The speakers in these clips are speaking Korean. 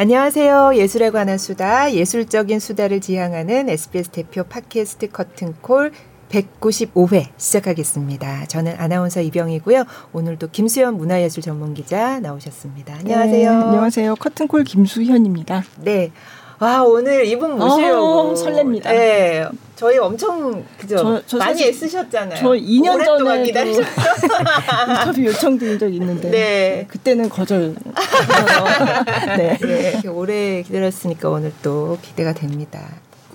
안녕하세요. 예술에 관한 수다, 예술적인 수다를 지향하는 SBS 대표 팟캐스트 커튼콜 195회 시작하겠습니다. 저는 아나운서 이병이고요. 오늘도 김수현 문화예술 전문기자 나오셨습니다. 안녕하세요. 네, 안녕하세요. 커튼콜 김수현입니다. 네. 와 오늘 이분 모시려고 어, 설렙니다. 네, 저희 엄청 그죠 저- 저 많이 애쓰셨잖아요. 저 2년 오랫동안 전에도 기다리셨죠. 인터뷰 요청드린 적이 있는데 네. 그때는 거절. 네. 네, 오래 기다렸으니까 오늘 또 기대가 됩니다.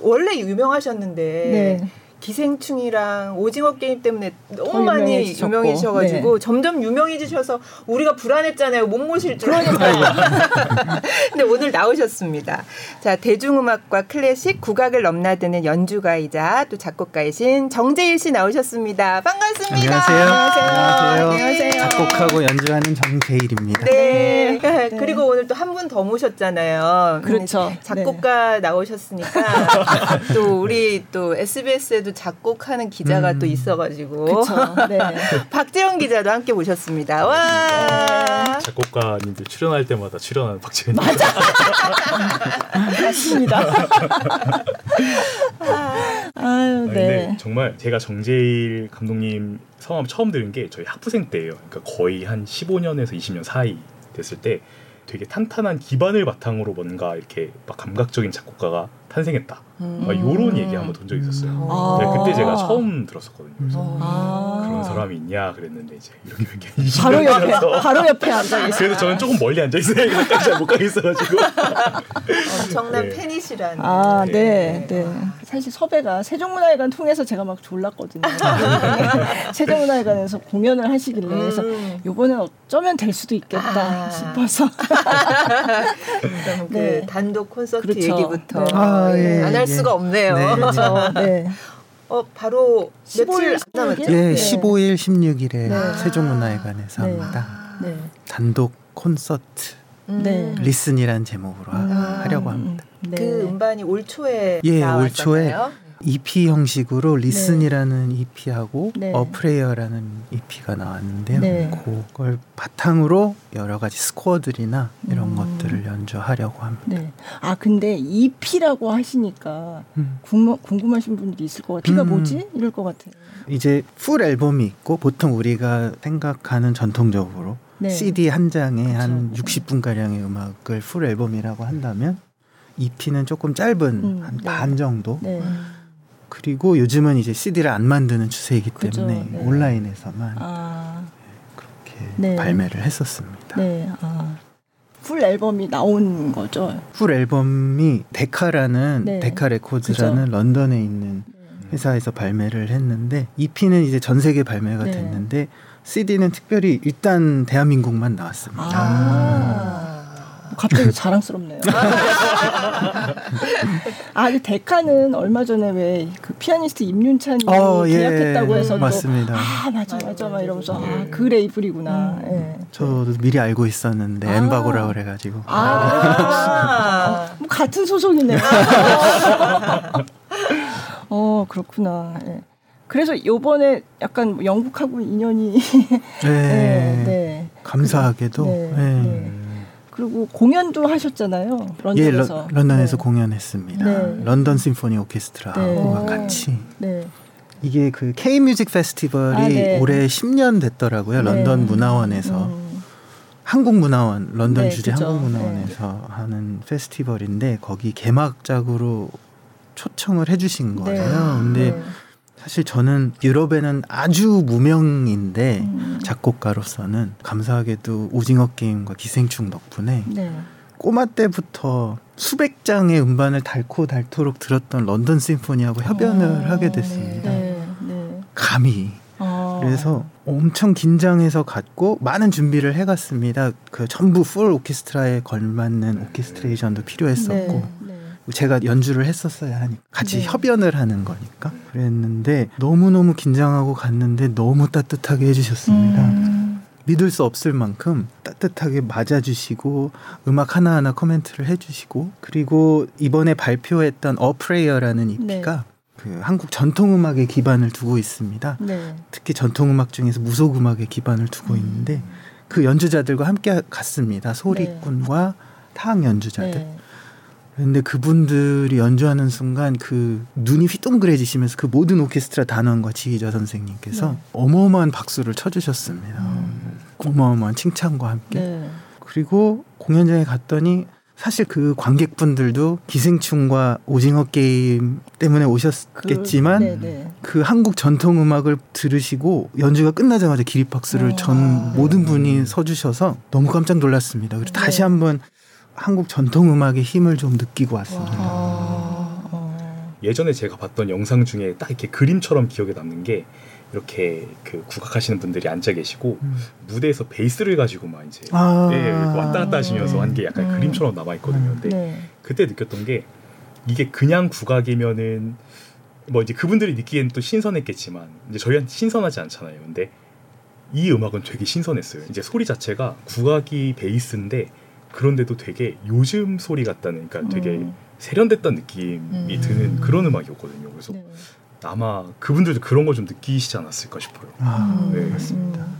원래 유명하셨는데 네. 기생충이랑 오징어 게임 때문에 너무 더 많이 유명해지셨고. 유명해지셔가지고 네. 점점 유명해지셔서 우리가 불안했잖아요. 못 모실 줄 알고. 근데 오늘 나오셨습니다. 자, 대중음악과 클래식, 국악을 넘나드는 연주가이자 또 작곡가이신 정재일 씨 나오셨습니다. 반갑습니다. 안녕하세요. 안녕하세요. 안녕하세요. 작곡하고 연주하는 정재일입니다. 네. 네. 그리고 오늘 또 한 분 더 모셨잖아요. 그렇죠. 작곡가 나오셨으니까 또 우리 또 SBS에도 작곡하는 기자가 음. 또 있어가지고. 네. 박재영 기자도 함께 모셨습니다. 와. 작곡가님들 출연할 때마다 출연하는 박재현. 맞습니다. 아유, 근데 네. 정말 제가 정재일 감독님 성함 처음 들은 게 저희 학부생 때예요. 그러니까 거의 한 15년에서 20년 사이 됐을 때 되게 탄탄한 기반을 바탕으로 뭔가 이렇게 막 감각적인 작곡가가 탄생했다. 막 이런 얘기 한번 본 적이 있었어요. 음. 아. 네, 그때 제가 처음 들었었거든요. 그래서 아. 그런 사람이 있냐 그랬는데 이제 이렇게 이렇게 바로 옆에 20년이라서 바로 옆에 앉아 계세요. 그래서 저는 조금 멀리 앉아 있어요. 잘못 가겠어가지고. 엄청난 네. 팬이시라는. 아, 네. 네, 네. 사실 섭외가 세종문화회관 통해서 제가 막 졸랐거든요. 세종문화회관에서 공연을 하시길래 그래서 음. 요번엔 어쩌면 될 수도 있겠다 아. 싶어서 그럼 네. 그 단독 콘서트 그렇죠. 얘기부터 네. 아, 예, 안할 예. 수가 없네요. 네. 그렇죠. 네. 어 바로 며칠 15일, 안 남았죠? 예, 네. 15일, 16일에 네. 세종문화회관에서 네. 합니다. 네. 단독 콘서트 음. 네. Listen이란 제목으로 하- 아. 하려고 합니다. 네. 그 음반이 올 초에 예, 올 나왔잖아요. 초에 EP 형식으로 Listen이라는 EP하고 네. A Prayer라는 EP가 나왔는데요. 네. 그걸 바탕으로 여러 가지 스코어들이나 이런 음. 것들을 연주하려고 합니다. 네. 아 근데 EP라고 하시니까 음. 궁금, 궁금하신 분들이 있을 것 같아요. EP가 음. 뭐지? 이럴 것 같아요. 이제 full 앨범이 있고 보통 우리가 생각하는 전통적으로 네. CD 한 장에 한 그쵸. 60분 가량의 음악을 full 앨범이라고 한다면 EP는 조금 짧은 음, 한 네. 반 정도. 네. 그리고 요즘은 이제 CD를 안 만드는 추세이기 그죠, 때문에 네. 온라인에서만 아, 이렇게 네. 발매를 했었습니다. 네. 아. full 앨범이 나온 거죠. full 앨범이 데카라는 네. 데카 레코드라는 런던에 있는 회사에서 발매를 했는데 EP는 이제 전 세계 발매가 네. 됐는데 CD는 특별히 일단 대한민국만 나왔습니다. 아. 갑자기 자랑스럽네요. 아, 그 데카는 얼마 전에 왜 그 피아니스트 임윤찬이 어, 예. 계약했다고 해서 또 맞습니다. 아, 맞아, 맞아, 막 이러면서 아, 그 레이블이구나. 예. 저도 미리 알고 있었는데 아. 엠바고라 그래가지고 아. 뭐 같은 소속이네요. 어, 그렇구나. 예. 그래서 요번에 약간 뭐 영국하고 인연이 네. 네, 네. 감사하게도 네, 네. 네. 그리고 공연도 하셨잖아요. 예, 런던에서. 러, 런던에서 네. 공연했습니다. 네. 런던 심포니 오케스트라와 네. 같이 네. 이게 그 K Music 페스티벌이 아, 네. 올해 10년 됐더라고요. 네. 런던 문화원에서 음. 한국 문화원 런던 네, 주재 그죠. 한국 문화원에서 하는 페스티벌인데 거기 개막작으로 초청을 해 주신 거예요. 근데 네. 사실 저는 유럽에는 아주 무명인데 음. 작곡가로서는 감사하게도 오징어 게임과 기생충 덕분에 네. 꼬마 때부터 수백 장의 음반을 닳고 닳도록 들었던 런던 심포니하고 협연을 어, 하게 됐습니다. 네. 네. 감히 어. 그래서 엄청 긴장해서 갔고 많은 준비를 해갔습니다. 그 전부 full 오케스트라에 걸맞는 오케스트레이션도 필요했었고 네. 네. 제가 연주를 했었어야 하니까 같이 네. 협연을 하는 거니까 그랬는데 너무 너무 긴장하고 갔는데 너무 따뜻하게 해주셨습니다. 음. 믿을 수 없을 만큼 따뜻하게 맞아주시고 음악 하나하나 코멘트를 해주시고 그리고 이번에 발표했던 A Prayer라는 EP가 그 한국 전통음악에 기반을 두고 있습니다. 네. 특히 전통음악 중에서 무속음악에 기반을 두고 있는데 그 연주자들과 함께 갔습니다. 소리꾼과 타악 연주자들. 네. 근데 그분들이 연주하는 순간 그 눈이 휘둥그레지시면서 그 모든 오케스트라 단원과 지휘자 선생님께서 네. 어마어마한 박수를 쳐주셨습니다. 음. 어마어마한 칭찬과 함께. 네. 그리고 공연장에 갔더니 사실 그 관객분들도 기생충과 오징어 게임 때문에 그, 오셨겠지만 네, 네. 그 한국 전통 음악을 들으시고 연주가 끝나자마자 기립박수를 어. 전 모든 분이 서주셔서 너무 깜짝 놀랐습니다. 그리고 다시 네. 한번 한국 전통 음악의 힘을 좀 느끼고 왔습니다. 아, 어. 예전에 제가 봤던 영상 중에 딱 이렇게 그림처럼 기억에 남는 게 이렇게 그 국악하시는 분들이 앉아 계시고 음. 무대에서 베이스를 가지고 막 이제 아. 예, 왔다 갔다 하시면서 네. 한게 약간 음. 그림처럼 남아 있거든요. 근데 네. 그때 느꼈던 게 이게 그냥 국악이면은 뭐 이제 그분들이 느끼기엔 또 신선했겠지만 이제 저희한테 신선하지 않잖아요. 근데 이 음악은 되게 신선했어요. 이제 소리 자체가 국악이 베이스인데 그런데도 되게 요즘 소리 같다는 그러니까 되게 음. 세련됐다는 느낌이 음. 드는 그런 음악이었거든요. 그래서 네. 아마 그분들도 그런 걸 좀 느끼시지 않았을까 싶어요. 아, 네. 맞습니다. 음.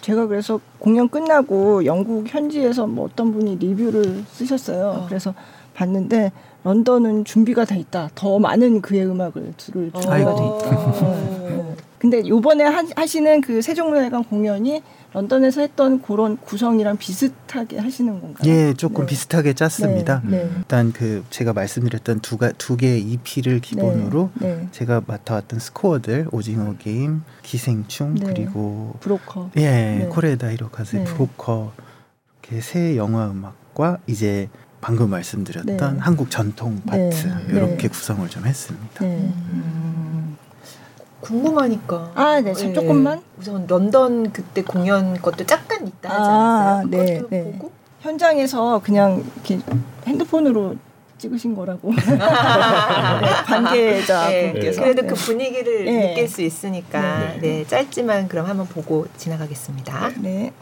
제가 그래서 공연 끝나고 영국 현지에서 뭐 어떤 분이 리뷰를 쓰셨어요. 어. 그래서 봤는데 런던은 준비가 돼 있다. 더 많은 그의 음악을 들을 준비가 아이고. 돼 있다. 네. 근데 요번에 하, 하시는 그 세종문화회관 공연이 런던에서 했던 그런 구성이랑 비슷하게 하시는 건가요? 예, 조금 네. 비슷하게 짰습니다. 네. 네. 일단 그 제가 말씀드렸던 두가 두 개의 EP를 기본으로 네. 네. 제가 맡아왔던 스코어들 오징어 게임, 기생충 네. 그리고 브로커. 예 네. 코레다 히로카즈의 네. 브로커 이렇게 세 영화 음악과 이제 방금 말씀드렸던 네. 한국 전통 파트 네. 이렇게 네. 구성을 좀 했습니다. 네. 음. 궁금하니까. 아, 네, 참 조금만? 우선 런던 그때 공연 것도 잠깐 있다 하지 아, 않았어요? 네, 그것도 네. 보고 현장에서 그냥 이렇게 핸드폰으로 찍으신 거라고 네, 관계자 네, 분께서 그래도 네. 그 분위기를 네. 느낄 수 있으니까 네. 네. 짧지만 그럼 한번 보고 지나가겠습니다. 네.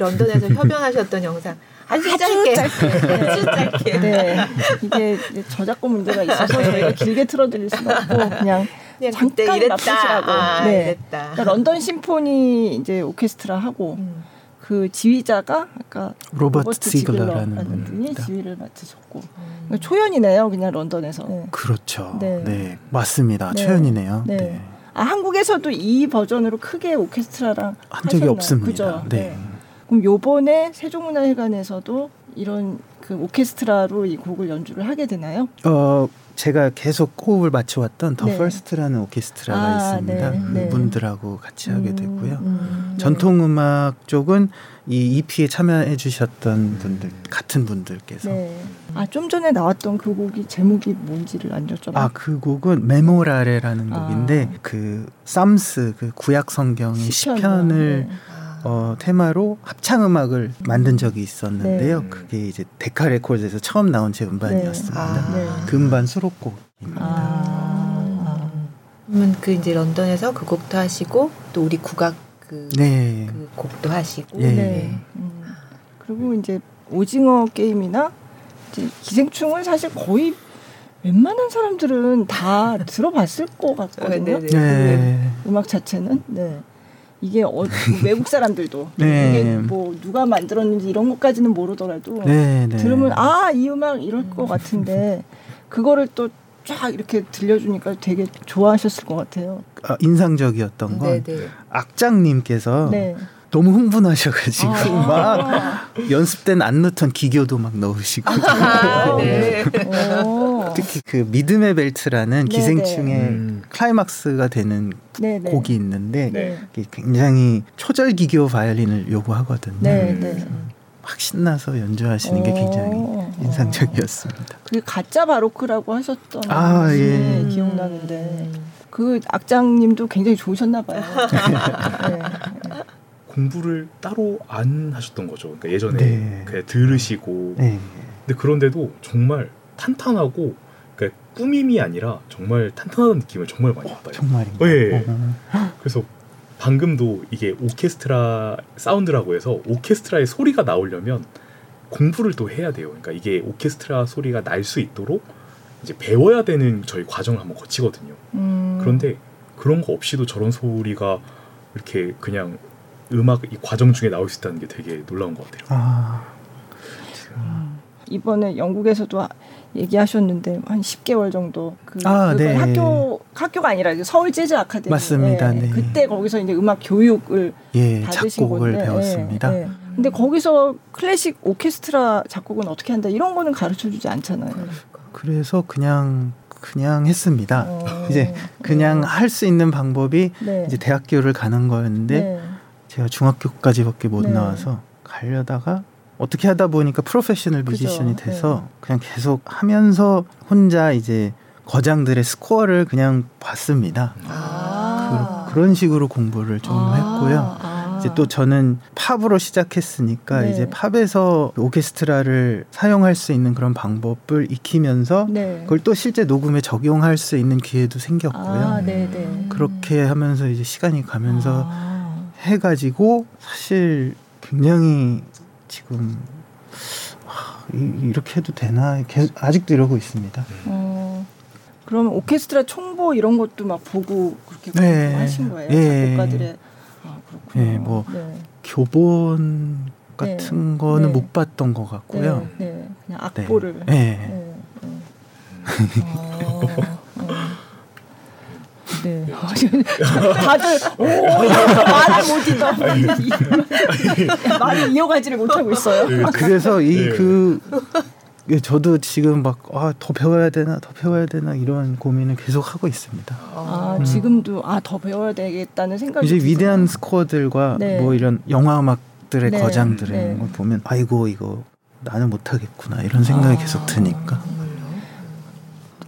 런던에서 협연하셨던 영상 아주 짧게 아주 짧게 네. 이게 저작권 문제가 있어서 저희가 길게 틀어드릴 수는 없고 그냥 그냥 잠깐 맛보시라고. 아, 네. 이랬다 그러니까 런던 심포니 이제 오케스트라 하고 음. 그 지휘자가 아까 로버트 지글러라는 분이 분입니다. 지휘를 맡으셨고 음. 그러니까 초연이네요, 그냥 런던에서. 네. 그렇죠. 네. 네, 맞습니다. 네. 최연이네요. 네. 네. 아 한국에서도 이 버전으로 크게 오케스트라랑 한 적이 하셨나요? 없습니다. 그죠? 네. 그럼 요번에 세종문화회관에서도 이런 그 오케스트라로 이 곡을 연주를 하게 되나요? 어 제가 계속 호흡을 맞춰왔던 더 네. 퍼스트라는 오케스트라가 아, 있습니다. 네, 네. 이분들하고 같이 하게 음, 되고요. 음, 네. 전통 음악 쪽은 이 EP에 참여해 주셨던 분들 같은 분들께서 네. 아좀 전에 나왔던 그 곡이 제목이 뭔지를 안 여쭤봐. 아그 곡은 Memorare라는 아. 곡인데 그 Psalms 그 구약 성경의 시편을 네. 아. 어, 테마로 합창 음악을 만든 적이 있었는데요. 네. 그게 이제 데카 레코드에서 처음 나온 제 음반이었습니다. 아. 네. 그 음반 수록곡입니다. 아. 그러면 그 이제 런던에서 그 곡도 하시고 또 우리 국악 그, 네. 그 곡도 하시고 예. 네. 음. 그리고 이제 오징어 게임이나 이제 기생충은 사실 거의 웬만한 사람들은 다 들어봤을 것 같거든요. 네, 네, 네. 음악 자체는 네. 이게 어, 외국 사람들도 네. 이게 뭐 누가 만들었는지 이런 것까지는 모르더라도 네, 네. 들으면 아 이 음악 이럴 것 같은데 그거를 또 쫙 이렇게 들려주니까 되게 좋아하셨을 것 같아요. 아, 인상적이었던 건 네, 네. 악장님께서 네. 너무 흥분하셔가지고 아. 막 연습 때는 안 넣던 기교도 막 넣으시고 아, 네. 오. 특히 그 믿음의 벨트라는 네네. 기생충의 음. 클라이막스가 되는 네네. 곡이 있는데 네. 굉장히 초절 기교 바이올린을 요구하거든요. 네, 음. 네. 막 신나서 연주하시는 게 굉장히 오. 인상적이었습니다. 그게 가짜 바로크라고 하셨던 아, 게 예. 기억나는데 그 악장님도 굉장히 좋으셨나 봐요. 네. 공부를 따로 안 하셨던 거죠. 그러니까 예전에 네. 그냥 들으시고 네. 근데 그런데도 정말 탄탄하고 꾸밈이 아니라 정말 탄탄한 느낌을 정말 많이 받아요. 정말인가요? 예. 어. 그래서 방금도 이게 오케스트라 사운드라고 해서 오케스트라의 소리가 나오려면 공부를 또 해야 돼요. 그러니까 이게 오케스트라 소리가 날 수 있도록 이제 배워야 되는 저희 과정을 한번 거치거든요. 음. 그런데 그런 거 없이도 저런 소리가 이렇게 그냥 음악 이 과정 중에 나올 수 있다는 게 되게 놀라운 것 같아요. 아, 이번에 영국에서도 하- 얘기하셨는데 한 10개월 정도 그 아, 네. 학교 학교가 아니라 서울 재즈 아카데미 맞습니다. 예, 네. 그때 거기서 이제 음악 교육을 예, 받으신 작곡을 건데 배웠습니다. 예, 예. 근데 거기서 클래식 오케스트라 작곡은 어떻게 한다 이런 거는 가르쳐 주지 않잖아요. 그래서 그냥 그냥 했습니다. 어, 이제 그냥 할수 있는 방법이 네. 이제 대학교를 가는 거였는데 네. 제가 중학교까지밖에 못 네. 나와서 가려다가 어떻게 하다 보니까 프로페셔널 그죠. 뮤지션이 돼서 그냥 계속 하면서 혼자 이제 거장들의 스코어를 그냥 봤습니다. 아. 그, 런 식으로 공부를 좀 아, 했고요. 아. 이제 또 저는 팝으로 시작했으니까 네. 이제 팝에서 오케스트라를 사용할 수 있는 그런 방법을 익히면서 네. 그걸 또 실제 녹음에 적용할 수 있는 기회도 생겼고요. 아, 네, 네. 그렇게 하면서 이제 시간이 가면서 아. 해가지고 사실 굉장히 지금 하, 이- 이렇게 해도 되나 계속 아직도 이러고 있습니다. 어, 그러면 오케스트라 총보 이런 것도 막 보고 그렇게 네. 하신 거예요? 예. 작곡가들의 아 그렇군요. 예, 뭐 네. 교본 같은 거는 네. 못 봤던 것 같고요. 네, 네. 그냥 악보를. 네. 네. 네. 어, 어. 네. 다들 오 말을 못 잊어 말을 이어가지를 못하고 있어요. 네. 그래서 이 네. 그 예, 저도 지금 막 아, 더 배워야 되나 더 배워야 되나 이런 고민을 계속 하고 있습니다. 아 음. 지금도 아 더 배워야 되겠다는 생각이 이제 드세요? 위대한 스코어들과 네. 뭐 이런 영화 음악들의 네. 거장들의 네. 걸 보면 아이고 이거 나는 못하겠구나 이런 생각이 아. 계속 드니까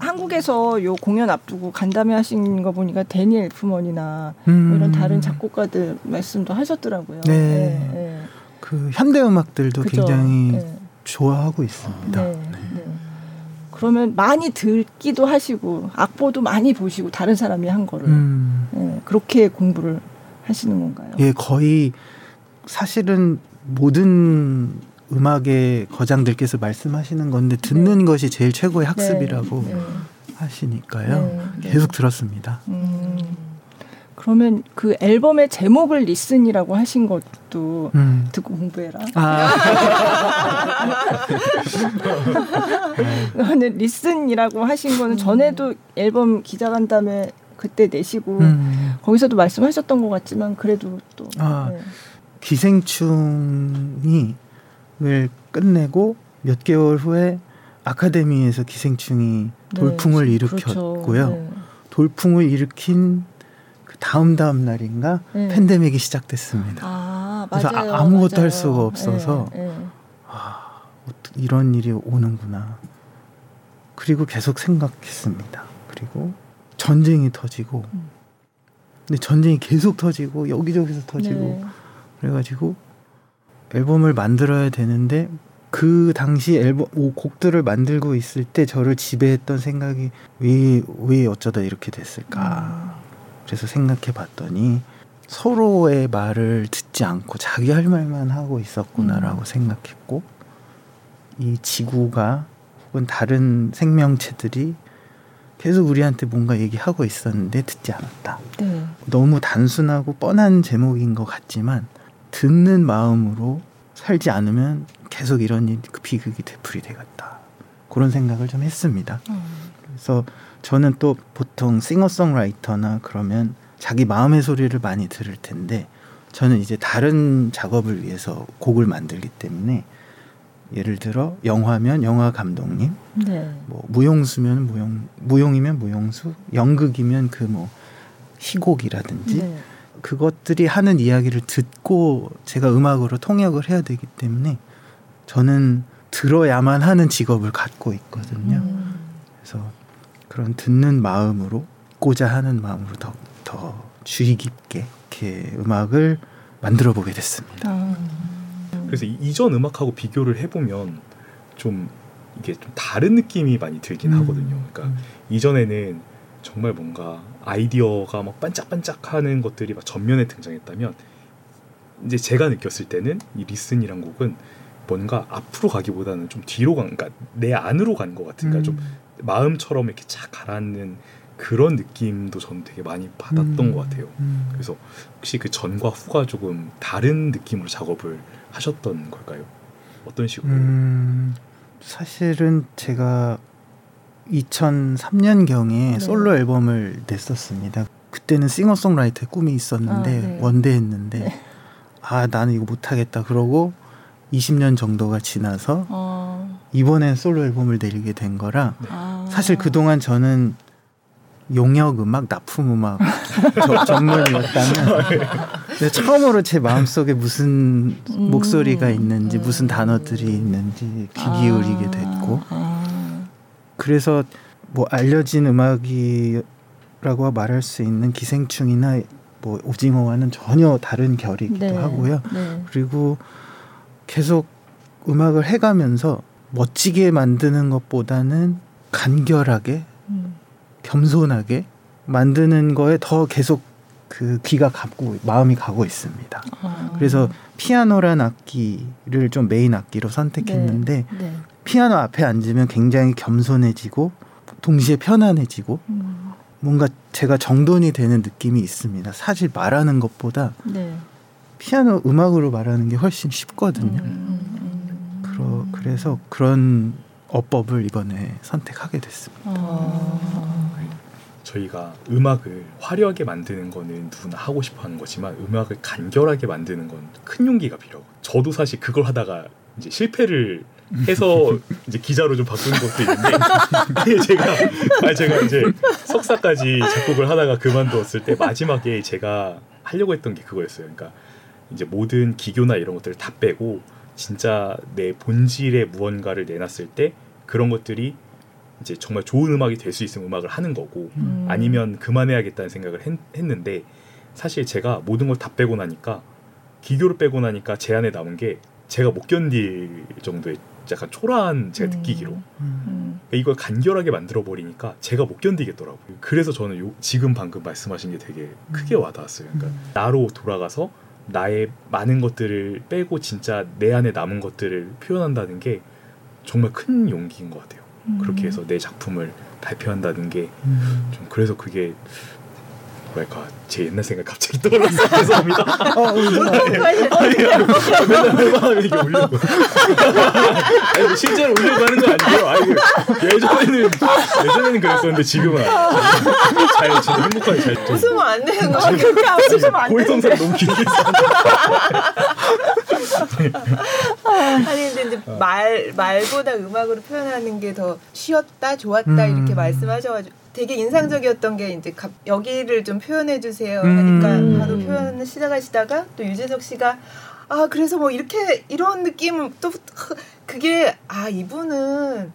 한국에서 요 공연 앞두고 간담회 하신 거 보니까 데니 엘 프먼이나 뭐 음. 이런 다른 작곡가들 말씀도 하셨더라고요. 네. 네. 그 현대 음악들도 그죠? 굉장히 네. 좋아하고 있습니다. 네. 네. 그러면 많이 듣기도 하시고 악보도 많이 보시고 다른 사람이 한 거를 음. 네. 그렇게 공부를 하시는 건가요? 예, 거의 사실은 모든 음악의 거장들께서 말씀하시는 건데 듣는 것이 제일 최고의 학습이라고 네. 네. 하시니까요. 네. 네. 계속 들었습니다. 음. 그러면 그 앨범의 제목을 Listen이라고 하신 것도 음. 듣고 공부해라. 아, 그거는 Listen이라고 하신 거는 전에도 앨범 기자간담회 그때 내시고 음. 거기서도 말씀하셨던 것 같지만 그래도 또 아. 네. 기생충이 을 끝내고 몇 개월 후에 아카데미에서 기생충이 돌풍을 네, 일으켰고요. 그렇죠. 네. 돌풍을 일으킨 그 다음 다음 날인가 네. 팬데믹이 시작됐습니다. 아, 그래서 맞아요. 아- 아무것도 맞아요. 할 수가 없어서 네, 네. 아, 어떻게 이런 일이 오는구나. 그리고 계속 생각했습니다. 그리고 전쟁이 터지고, 음. 근데 전쟁이 계속 터지고 여기저기서 터지고 네. 그래가지고 앨범을 만들어야 되는데 그 당시 앨범 오, 곡들을 만들고 있을 때 저를 지배했던 생각이 왜 왜 어쩌다 이렇게 됐을까? 그래서 생각해 봤더니 서로의 말을 듣지 않고 자기 할 말만 하고 있었구나라고 음. 생각했고 이 지구가 혹은 다른 생명체들이 계속 우리한테 뭔가 얘기하고 있었는데 듣지 않았다. 네. 너무 단순하고 뻔한 제목인 것 같지만 듣는 마음으로 살지 않으면 계속 이런 일, 그 비극이 되풀이 되겠다. 그런 생각을 좀 했습니다. 음. 그래서 저는 또 보통 싱어송라이터나 그러면 자기 마음의 소리를 많이 들을 텐데 저는 이제 다른 작업을 위해서 곡을 만들기 때문에 예를 들어 영화면 영화 감독님, 네. 뭐 무용수면 무용 무용이면 무용수, 연극이면 그 뭐 희곡이라든지 네. 그것들이 하는 이야기를 듣고 제가 음악으로 통역을 해야 되기 때문에 저는 들어야만 하는 직업을 갖고 있거든요. 음. 그래서 그런 듣는 마음으로 듣고자 하는 마음으로 더, 더 주의 깊게 이렇게 음악을 만들어 보게 됐습니다. 아. 그래서 이- 이전 음악하고 비교를 해보면 좀 이게 좀 다른 느낌이 많이 들긴 음. 하거든요. 그러니까 이전에는 정말 뭔가 아이디어가 막 반짝반짝하는 것들이 막 전면에 등장했다면 이제 제가 느꼈을 때는 이 리슨이란 곡은 뭔가 앞으로 가기보다는 좀 뒤로 간, 그러니까 내 안으로 간 것 같은, 그러니까 좀 마음처럼 이렇게 착 가라앉는 그런 느낌도 저는 되게 많이 받았던 음. 것 같아요. 음. 그래서 혹시 그 전과 후가 조금 다른 느낌으로 작업을 하셨던 걸까요? 어떤 식으로? 음, 사실은 제가 2003년 경에 네. 솔로 앨범을 냈었습니다. 그때는 싱어송라이터의 꿈이 있었는데 아, 네. 원대했는데 네. 아 나는 이거 못하겠다 그러고 20년 정도가 지나서 어. 이번엔 솔로 앨범을 내리게 된 거라 아. 사실 그동안 저는 용역 음악, 납품 음악 저- 전문이었다면 처음으로 제 마음속에 무슨 음. 목소리가 있는지 음. 무슨 단어들이 있는지 귀 기울이게 됐고 아. 그래서 뭐 알려진 음악이라고 말할 수 있는 기생충이나 뭐 오징어와는 전혀 다른 결이기도 네. 하고요. 네. 그리고 계속 음악을 해가면서 멋지게 만드는 것보다는 간결하게 음. 겸손하게 만드는 거에 더 계속 그 귀가 가고 마음이 가고 있습니다. 아. 그래서 피아노란 악기를 좀 메인 악기로 선택했는데 네. 피아노 앞에 앉으면 굉장히 겸손해지고 동시에 편안해지고 음. 뭔가 제가 정돈이 되는 느낌이 있습니다. 사실 말하는 것보다 네. 피아노 음악으로 말하는 게 훨씬 쉽거든요. 음. 그러, 그래서 그런 어법을 이번에 선택하게 됐습니다. 아. 저희가 음악을 화려하게 만드는 거는 누구나 하고 싶어 하는 거지만 음악을 간결하게 만드는 건 큰 용기가 필요하고 저도 사실 그걸 하다가 이제 실패를 해서 이제 기자로 좀 바꾸는 것도 있는데 제가 아니 제가 이제 석사까지 작곡을 하다가 그만두었을 때 마지막에 제가 하려고 했던 게 그거였어요. 그러니까 이제 모든 기교나 이런 것들을 다 빼고 진짜 내 본질의 무언가를 내놨을 때 그런 것들이 이제 정말 좋은 음악이 될 수 있으면 음악을 하는 거고 음. 아니면 그만해야겠다는 생각을 했, 했는데 사실 제가 모든 걸 다 빼고 나니까 기교를 빼고 나니까 제 안에 남은 게 제가 못 견딜 정도의 약간 초라한 제가 음. 느끼기로 음. 이걸 간결하게 만들어 버리니까 제가 못 견디겠더라고요. 그래서 저는 요, 지금 방금 말씀하신 게 되게 크게 와닿았어요. 그러니까 나로 돌아가서 나의 많은 것들을 빼고 진짜 내 안에 남은 것들을 표현한다는 게 정말 큰 용기인 것 같아요. 그렇게 해서 내 작품을 발표한다는 게좀 그래서 그게 뭐랄까 제 옛날 생각 갑자기 떠올랐어요. 죄송합니다. 어, 맨날 웬만하면 이게 울려고. 아니 뭐 실제로 울려고 하는 건 아니고요. 아니 그 예전에는 예전에는 그랬었는데 지금은. 잘 진짜 행복하게 잘. 좀- 웃으면 안 되는 거. 아, 그렇게 안안 고해성사를 너무 길게 아니 근데 이제 말 말보다 음악으로 표현하는 게 더 쉬웠다, 좋았다 음. 이렇게 말씀하셔가지고 되게 인상적이었던 게 이제 갑- 여기를 좀 표현해 주세요 하니까 음. 바로 표현을 시작하시다가 또 유재석 씨가 아 그래서 뭐 이렇게 이런 느낌 또 그게 아 이분은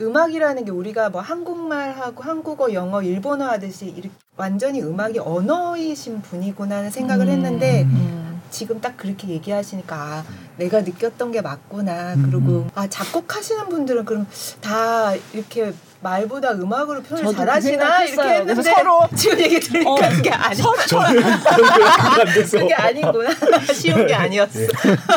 음악이라는 게 우리가 뭐 한국말하고 한국어, 영어, 일본어 하듯이 이렇게 완전히 음악이 언어이신 분이구나 하는 생각을 했는데 음. 지금 딱 그렇게 얘기하시니까 아, 내가 느꼈던 게 맞구나. 음. 그리고 아 작곡하시는 분들은 그럼 다 이렇게 말보다 음악으로 표현 저도 그 잘하시나 이렇게 했는데 서로 지금 얘기 들으니까 어, 그게 아니 저는 안 돼서. 그게 아니구나 쉬운 게 아니었어.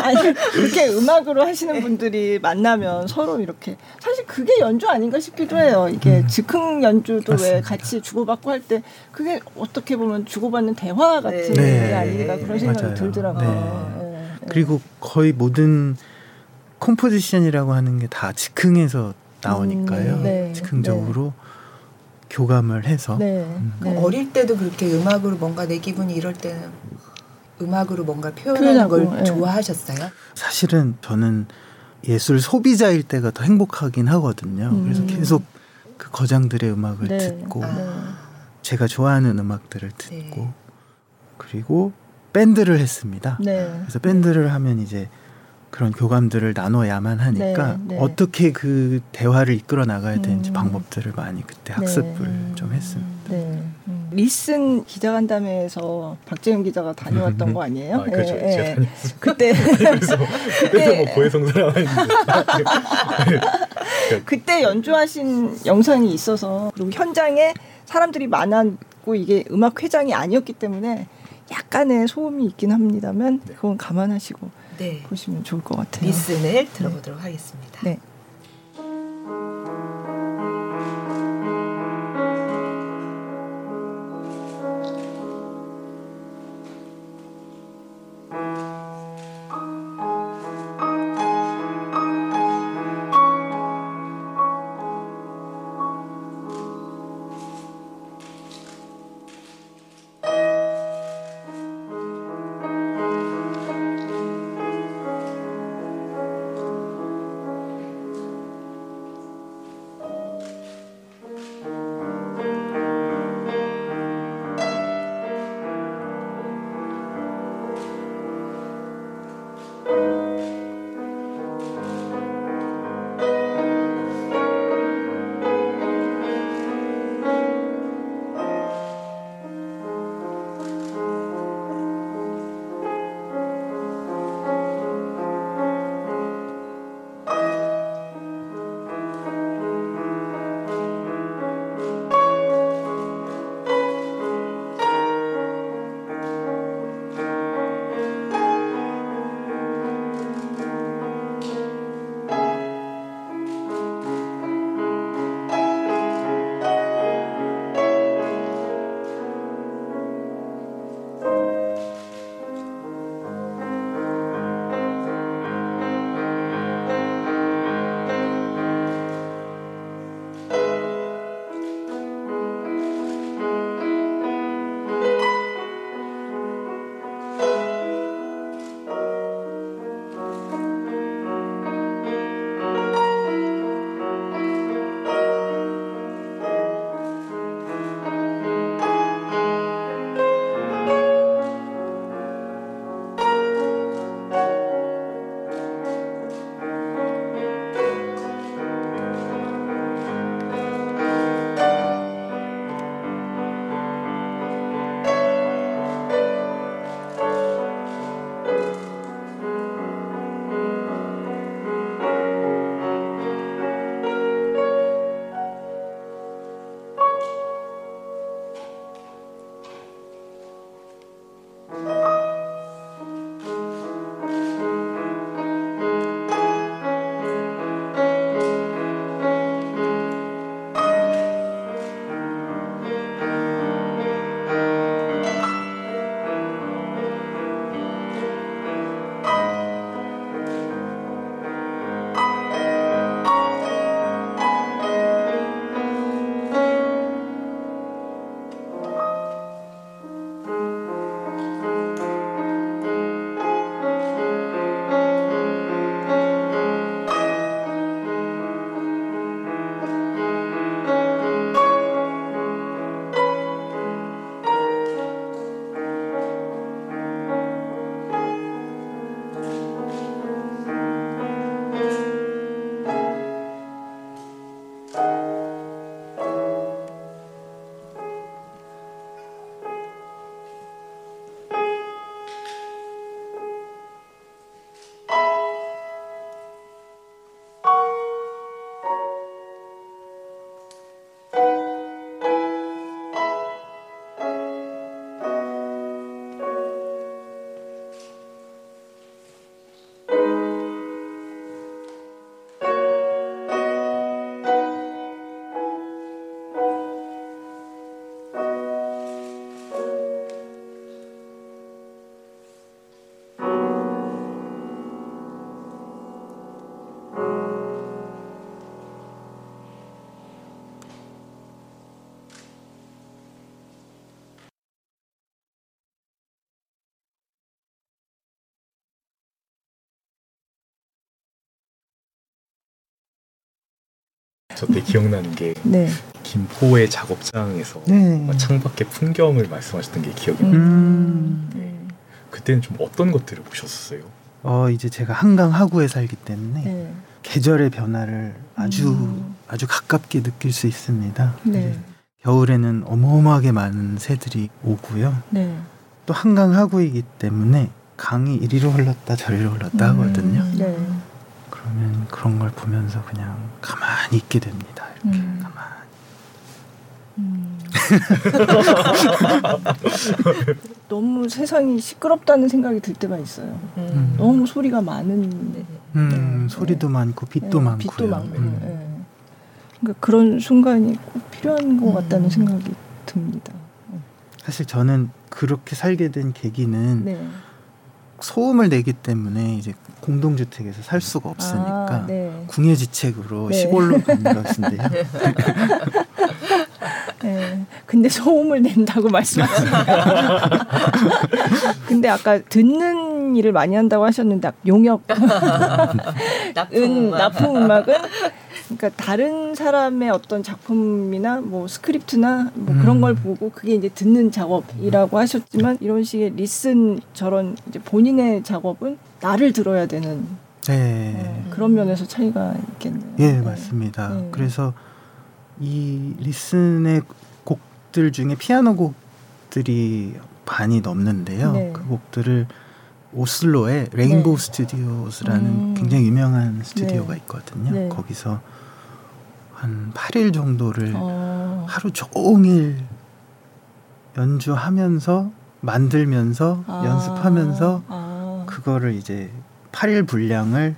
아니 그렇게 음악으로 하시는 분들이 만나면 서로 이렇게 사실 그게 연주 아닌가 싶기도 해요. 이게 즉흥 연주도 왜 맞습니다. 같이 주고받고 할 때 그게 어떻게 보면 주고받는 대화 같은 네. 게 아닌가 그런 생각이 맞아요. 들더라고요. 네. 예, 예. 그리고 거의 모든 composition이라고 하는 게 다 즉흥에서 나오니까요. 음, 네. 즉흥적으로 교감을 해서 네. 음. 네. 어릴 때도 그렇게 음악으로 뭔가 내 기분이 이럴 때는 음악으로 뭔가 표현하는 걸 표현하고, 예. 좋아하셨어요? 사실은 저는 예술 소비자일 때가 더 행복하긴 하거든요. 음. 그래서 계속 그 거장들의 음악을 네. 듣고 아. 제가 좋아하는 음악들을 듣고 네. 그리고 밴드를 했습니다. 네. 그래서 밴드를 하면 이제 그런 교감들을 나눠야만 하니까 네, 네. 어떻게 그 대화를 이끌어 나가야 되는지 음. 방법들을 많이 그때 학습을 음. 좀 했습니다. 네. 음. 리슨 기자간담회에서 박재윤 기자가 다녀왔던 거 아니에요? 아, 그렇죠. 예, 예. 그때 그래서 그때도 뭐 고해성사를 하는데 그때 연주하신 영상이 있어서 그리고 현장에 사람들이 많았고 이게 음악 회장이 아니었기 때문에 약간의 소음이 있긴 합니다만 그건 감안하시고 네. 보시면 좋을 것 같아요. 리슨을 들어보도록 하겠습니다. 네. 저때 기억나는 게 네. 김포의 작업장에서 네. 창밖의 풍경을 말씀하셨던 게 기억이 나요. 음. 네. 그때는 좀 어떤 것들을 보셨었어요? 어 이제 제가 한강 하구에 살기 때문에 네. 계절의 변화를 아주 음. 아주 가깝게 느낄 수 있습니다. 네. 겨울에는 어마어마하게 많은 새들이 오고요. 네. 또 한강 하구이기 때문에 강이 이리로 흘렀다 저리로 흘렀다 하거든요. 음. 네. 그러면 그런 걸 보면서 그냥 가만히 있게 됩니다. 이렇게 음. 가만히. 음. 너무 세상이 시끄럽다는 생각이 들 때가 있어요. 음. 너무 소리가 많은 음, 네. 소리도 많고 빛도 네, 많고요. 빛도 많고. 음. 예. 그러니까 그런 순간이 꼭 필요한 것 음. 같다는 생각이 듭니다. 사실 저는 그렇게 살게 된 계기는 네. 소음을 내기 때문에 이제 공동주택에서 살 수가 없으니까 아, 네. 궁여지책으로 네. 시골로 간 것인데요. 네. 근데 소음을 낸다고 말씀하시니까. 근데 아까 듣는 일을 많이 한다고 하셨는데 용역 납품 은. 납품 음악은 그러니까 다른 사람의 어떤 작품이나 뭐 스크립트나 뭐 그런 음. 걸 보고 그게 이제 듣는 작업이라고 하셨지만 이런 식의 listen 저런 이제 본인의 작업은 나를 들어야 되는 네. 어, 그런 면에서 차이가 있겠네요. 예, 네. 맞습니다. 네. 그래서 이 리슨의 곡들 중에 피아노 곡들이 반이 넘는데요. 네. 그 곡들을 오슬로의 레인보우 네. 스튜디오스라는 음. 굉장히 유명한 스튜디오가 네. 있거든요. 네. 거기서 한 8일 정도를 어, 하루 종일 연주하면서 만들면서 아, 연습하면서 아, 그거를 이제 8일 분량을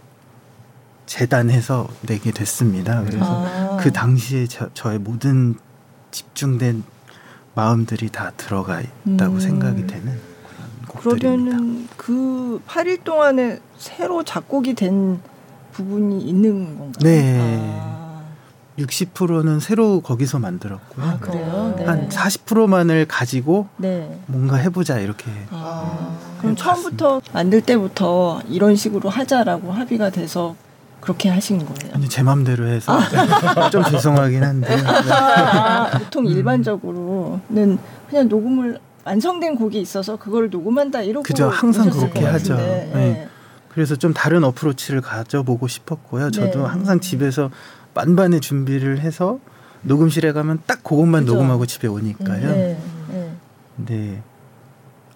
재단해서 내게 됐습니다. 그래서 아. 그 당시에 저, 저의 모든 집중된 마음들이 다 들어가 있다고 음. 생각이 되는 그러면은 그 8일 동안에 새로 작곡이 된 부분이 있는 건가요? 네. 아, 60%는 새로 거기서 만들었고요. 아, 그래요? 네. 한 40%만을 가지고 네. 뭔가 해보자 이렇게 아, 음. 그럼 처음부터 만들 때부터 이런 식으로 하자라고 합의가 돼서 그렇게 하신 거예요? 아니 제 맘대로 해서 좀 죄송하긴 한데 네. 아, 보통 음. 일반적으로는 그냥 녹음을 완성된 곡이 있어서 그걸 녹음한다 이러고 그죠, 항상 그렇게 것 하죠. 같은데, 네. 그래서 좀 다른 어프로치를 가져보고 싶었고요. 저도 네. 항상 집에서 만반의 준비를 해서 녹음실에 가면 딱 그것만 그죠. 녹음하고 집에 오니까요. 네, 네. 근데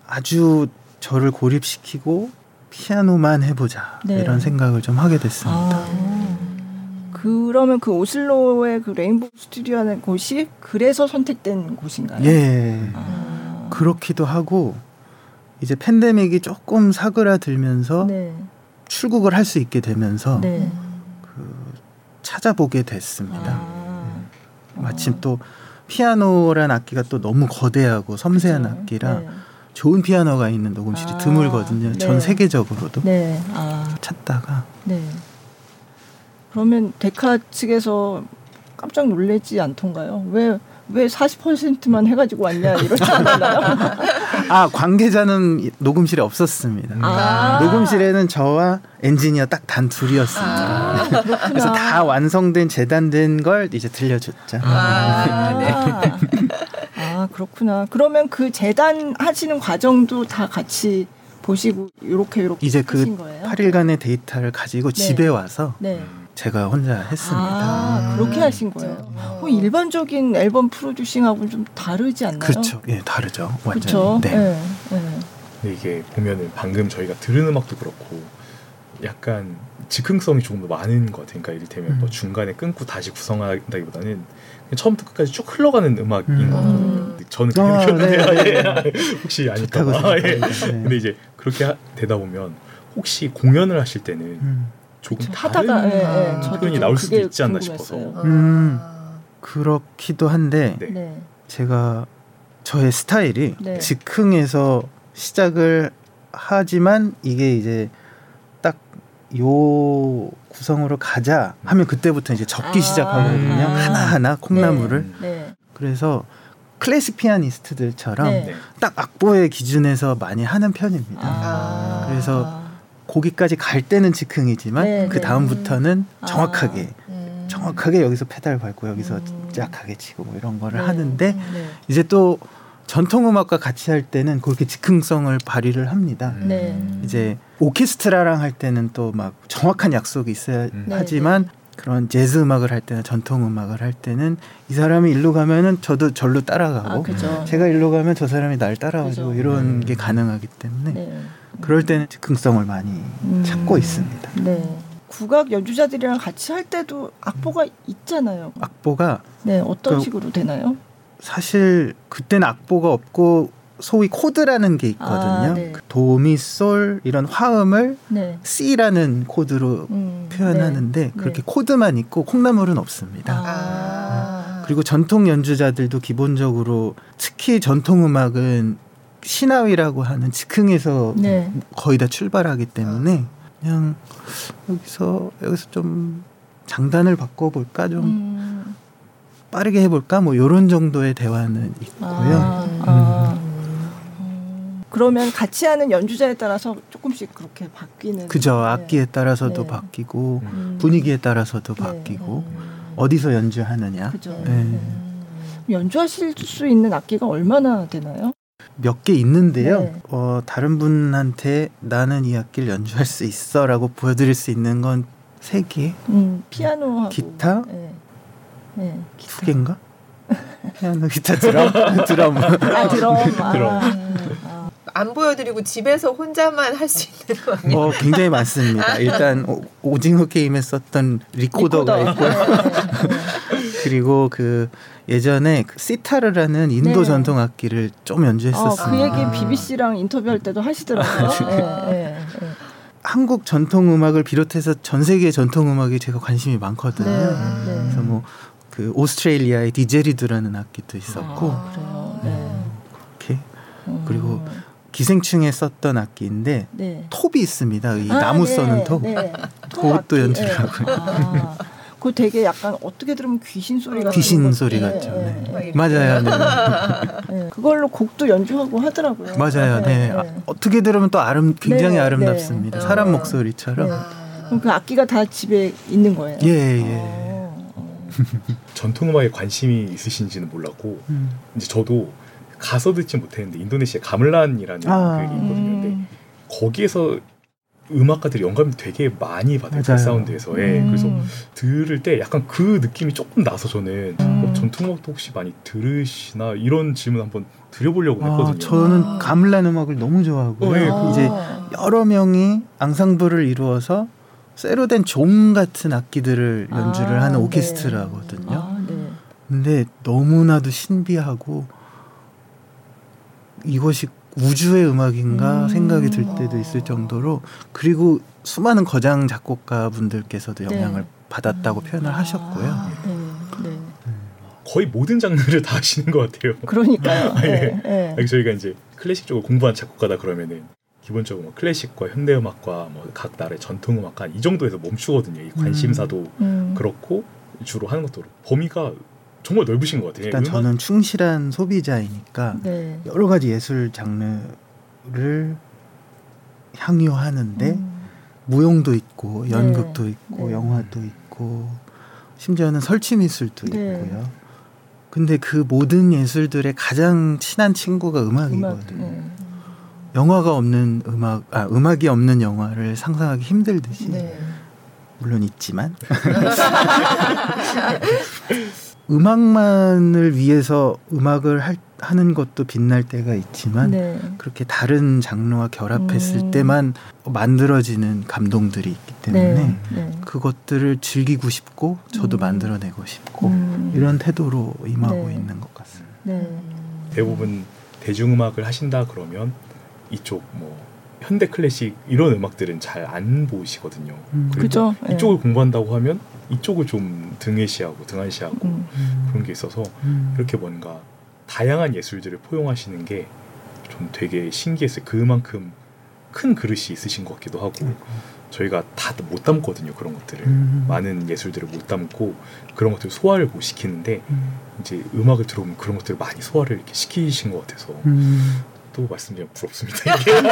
아주 저를 고립시키고 피아노만 해보자 네. 이런 생각을 좀 하게 됐습니다. 아, 그러면 그 오슬로의 그 레인보우 스튜디오라는 곳이 그래서 선택된 곳인가요? 예, 아, 그렇기도 하고 이제 팬데믹이 조금 사그라들면서 네, 출국을 할 수 있게 되면서 네. 그 찾아보게 됐습니다. 아, 마침 또 피아노란 악기가 또 너무 거대하고 섬세한 그죠. 악기라 네. 좋은 피아노가 있는 녹음실이 아, 드물거든요. 네. 전 세계적으로도 네, 아, 찾다가 네. 그러면 데카 측에서 깜짝 놀라지 않던가요? 왜, 왜 40%만 해가지고 왔냐 이러지 않았나요? 아 관계자는 이- 녹음실에 없었습니다. 아. 녹음실에는 저와 엔지니어 딱 단 둘이었습니다. 아, 그렇구나. 그래서 다 완성된 재단된 걸 이제 들려줬죠. 아, 네. 아, 그렇구나. 그러면 그 재단 하시는 과정도 다 같이 보시고 요렇게 요렇게 이제 그 하신 거예요? 8일간의 데이터를 가지고 네. 집에 와서 네. 제가 혼자 했습니다. 아, 그렇게 하신 거예요. 어, 일반적인 앨범 프로듀싱하고는 좀 다르지 않나요? 그렇죠. 예, 다르죠. 완전히. 그렇죠. 네. 네. 네. 근데 이게 보면은 방금 저희가 들은 음악도 그렇고 약간 즉흥성이 조금 더 많은 것 같아요. 그러니까 이를테면 뭐 음. 중간에 끊고 다시 구성하다기보다는 그냥 처음부터 끝까지 쭉 흘러가는 음악인 음. 것 같아요. 근데 저는 아, 그렇게 네. 혹시 아닐까 봐. 예. 생각합니다. 네. 근데 이제 그렇게 하- 되다 보면 혹시 공연을 하실 때는 음. 조금 하다가 예, 예. 저도 표현이 좀 나올 수도 있지 않나 궁금했어요. 싶어서. 음. 그렇기도 한데 네. 네. 제가 저의 스타일이 네. 즉흥에서 시작을 하지만 이게 이제 딱 요 구성으로 가자 하면 그때부터 이제 적기 아. 시작하거든요. 아. 하나하나 콩나물을. 음. 네. 그래서 클래식 피아니스트들처럼 네. 네. 딱 악보의 기준에서 많이 하는 편입니다. 아. 그래서 거기까지 갈 때는 즉흥이지만 네, 그 네. 다음부터는 아. 정확하게 음. 정확하게 여기서 페달 밟고 여기서 음. 약하게 치고 뭐 이런 거를 네. 하는데 네. 이제 또 전통 음악과 같이 할 때는 그렇게 즉흥성을 발휘를 합니다. 음. 네. 이제 오케스트라랑 할 때는 또 막 정확한 약속이 있어야 음. 네, 하지만 그런 재즈 음악을 할 때나 전통 음악을 할 때는 이 사람이 일로 가면은 저도 절로 따라가고 아. 제가 일로 가면 저 사람이 날 따라가지고 그죠. 이런 음. 게 가능하기 때문에 네. 그럴 때는 즉흥성을 많이 음. 찾고 있습니다. 네. 국악 연주자들이랑 같이 할 때도 악보가 있잖아요. 악보가 네, 어떤 그- 식으로 되나요? 사실 그때는 악보가 없고 소위 코드라는 게 있거든요. 아, 네. 그 도, 미, 솔 이런 화음을 네. C라는 코드로 음, 표현하는데 네. 그렇게 코드만 있고 콩나물은 없습니다. 아. 그리고 전통 연주자들도 기본적으로 특히 전통 음악은 신화위라고 하는 즉흥에서 네. 거의 다 출발하기 때문에 그냥 여기서 여기서 좀 장단을 바꿔볼까 좀 음, 빠르게 해볼까 뭐 이런 정도의 대화는 있고요. 아, 아. 음, 그러면 같이 하는 연주자에 따라서 조금씩 그렇게 바뀌는. 그죠 네. 악기에 따라서도 네. 바뀌고 음. 분위기에 따라서도 네. 바뀌고 음. 어디서 연주하느냐 그죠. 네. 음. 연주하실 수 있는 악기가 얼마나 되나요? 몇 개 있는데요. 네. 어, 다른 분한테 나는 이 악기를 연주할 수 있어라고 보여드릴 수 있는 건 세 개, 음, 피아노하고 기타? 네. 네. 두 개인가? 피아노, 기타, 드럼, 드럼. 아, 드럼. 아, 드럼. 아. 안 보여드리고 집에서 혼자만 할 수 있는 거 아니에요? 어, 굉장히 많습니다. 일단 오, 오징어 게임에 썼던 리코더가 리코더. 있고요. 네, 네. 그리고 그 예전에 그 시타르라는 인도 네. 전통 악기를 좀 어, 연주했었습니다. 그 얘기 아. BBC랑 인터뷰할 때도 하시더라고요. 네, 네, 네. 한국 전통 음악을 비롯해서 전 세계 전통 음악에 제가 관심이 많거든요. 네, 아. 네. 그래서 뭐 그 오스트레일리아의 didgeridoo라는 악기도 있었고 아, 그래요. 네. 이렇게 음. 그리고 기생충에 썼던 악기인데 네. 톱이 있습니다. 이 아, 나무 네, 써는 톱. 네. 그것도 악기, 연주를 네. 하고요. 아, 그거 되게 약간 어떻게 들으면 귀신 소리 같은 귀신 것- 소리 네, 같죠. 네, 네. 네. 맞아요. 네. 네. 그걸로 곡도 연주하고 하더라고요. 맞아요. 네. 아, 어떻게 들으면 또 아름 굉장히 네, 아름답습니다. 네. 사람 어. 목소리처럼. 네. 그럼 그 악기가 다 집에 있는 거예요? 예, 예. 어, 어. 전통 음악에 관심이 있으신지는 몰랐고 음. 이제 저도 가서 듣지 못했는데 인도네시아 가물란이라는 아. 있거든요. 근데 음. 거기에서 음악가들이 영감을 되게 많이 받아요. 그 맞아요. 사운드에서. 예. 음. 그래서 들을 때 약간 그 느낌이 조금 나서 저는 음. 어, 전통음악도 혹시 많이 들으시나 이런 질문 한번 드려보려고 아, 했거든요. 저는 아. 가물란 음악을 너무 좋아하고요. 어, 예, 아. 이제 여러 명이 앙상블을 이루어서 쇠로 된 종 같은 악기들을 연주를 아, 하는 네. 오케스트라거든요. 아, 네. 근데 너무나도 신비하고 이것이 우주의 음악인가 음. 생각이 들 때도 있을 정도로 그리고 수많은 거장 작곡가 분들께서도 네. 영향을 받았다고 표현을 하셨고요. 아, 네, 네. 거의 모든 장르를 다 하시는 것 같아요. 그러니까요. 예. 네, 네. 아니, 저희가 이제 클래식 쪽을 공부한 작곡가다 그러면은 기본적으로 뭐 클래식과 현대 음악과 뭐 각 나라의 전통 음악과 이 정도에서 멈추거든요. 이 관심사도 음. 그렇고 주로 하는 것도 그렇고 범위가 정말 넓으신 것 같아요. 일단 음악- 저는 충실한 소비자이니까 네. 여러 가지 예술 장르를 향유하는데 음. 무용도 있고 연극도 있고 네. 영화도 있고 심지어는 설치 미술도 네. 있고요. 근데 그 모든 예술들의 가장 친한 친구가 음악. 음악이거든요. 네. 영화가 없는 음악, 아 음악이 없는 영화를 상상하기 힘들듯이 네. 물론 있지만 음악만을 위해서 음악을 할, 하는 것도 빛날 때가 있지만 네. 그렇게 다른 장르와 결합했을 음. 때만 만들어지는 감동들이 있기 때문에 네. 네. 그것들을 즐기고 싶고 저도 음. 만들어내고 싶고 음. 이런 태도로 임하고 네. 있는 것 같습니다. 네. 대부분 대중음악을 하신다 그러면 이쪽 뭐 현대 클래식 이런 음악들은 잘 안 보시거든요. 음. 그리고 그죠? 네. 이쪽을 공부한다고 하면 이쪽을 좀 등외시하고 등한시하고 음. 그런 게 있어서 음. 이렇게 뭔가 다양한 예술들을 포용하시는 게 좀 되게 신기했어요. 그만큼 큰 그릇이 있으신 것 같기도 하고 저희가 다 못 담거든요 그런 것들을 음. 많은 예술들을 못 담고 그런 것들을 소화를 못 시키는데 음. 이제 음악을 들어보면 그런 것들을 많이 소화를 이렇게 시키신 것 같아서 음. 또 말씀드리면 부럽습니다. 이게, 네,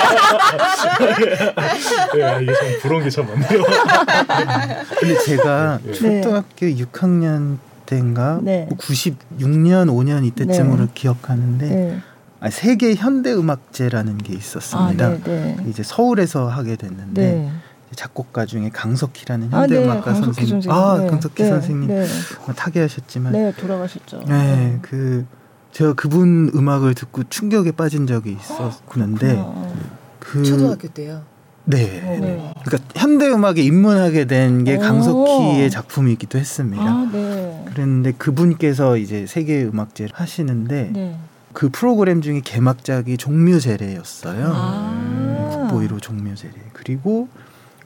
이게 참 부러운 게 참 많네요. 근데 제가 네. 초등학교 6학년 때인가 네. 96년 5년 이때쯤으로 네. 기억하는데 네. 아, 세계 현대 음악제라는 게 아, 있었습니다. 네, 네. 이제 서울에서 하게 됐는데 네. 작곡가 중에 강석희라는 아, 네. 현대음악가 강석희 선생님, 선생님. 아 네. 강석희 네. 선생님 네. 뭐 타계하셨지만 네, 돌아가셨죠. 네, 그 제가 그분 음악을 듣고 충격에 빠진 적이 있었는데 아, 그 초등학교 때요. 네. 네. 그러니까 현대 음악에 입문하게 된게 오. 강석희의 작품이기도 했습니다. 아, 네. 그랬는데 그분께서 이제 세계 음악제를 하시는데 네. 그 프로그램 중에 개막작이 종묘제례였어요. 아. 국보이로 종묘제례. 그리고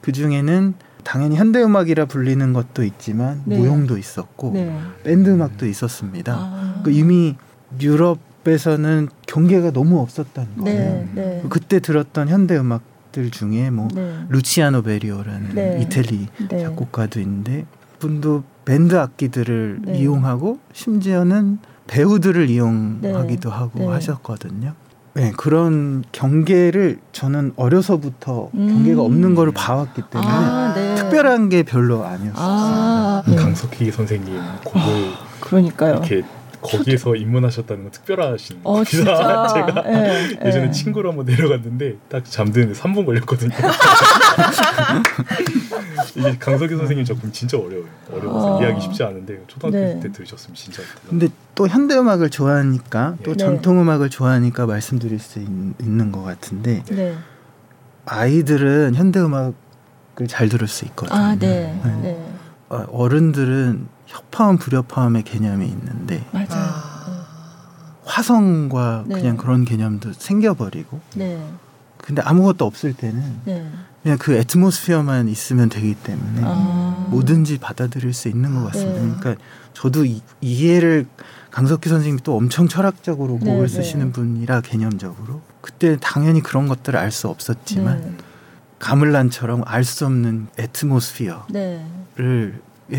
그 중에는 당연히 현대 음악이라 불리는 것도 있지만 네. 무용도 있었고 네. 밴드 음악도 있었습니다. 아. 그 이미 유럽에서는 경계가 너무 없었다는 거예요. 네, 네. 그때 들었던 현대 음악들 중에 뭐 네. 루치아노 베리오라는 네. 이태리 네. 작곡가도 있는데 분도 밴드 악기들을 네. 이용하고 심지어는 배우들을 이용하기도 네. 하고 네. 하셨거든요. 네, 그런 경계를 저는 어려서부터 음. 경계가 없는 거를 봐왔기 때문에 아, 네. 특별한 게 별로 아니었어요. 아, 네. 강석희 선생님 곡을 그러니까요. 이렇게 거기에서 입문하셨다는 건 특별하신 어. 진짜. 제가 예, 예전에 예. 친구로 한번 내려갔는데 딱 잠드는데 3분 걸렸거든요. 이게 강석희 선생님 작품 진짜 어려워요. 어려워서 어. 이해하기 쉽지 않은데 초등학교 네. 그때 들으셨으면 진짜. 근데 또 현대 음악을 좋아하니까 또 네. 전통 음악을 좋아하니까 말씀드릴 수 있, 있는 것 같은데 네. 아이들은 현대 음악을 잘 들을 수 있거든요. 아, 네. 네. 네. 어, 어른들은 협파음 불협파음의 개념이 있는데 맞아요. 아. 화성과 네. 그냥 그런 개념도 생겨버리고 네. 근데 아무것도 없을 때는 네. 그냥 그 애트모스피어만 있으면 되기 때문에 아. 뭐든지 받아들일 수 있는 것 같습니다. 네. 그러니까 저도 이, 이해를 강석희 선생님이 또 엄청 철학적으로 네, 곡을 네. 쓰시는 분이라 개념적으로 그때 당연히 그런 것들을 알 수 없었지만 네. 가물란처럼 알 수 없는 애트모스피어를 네. 에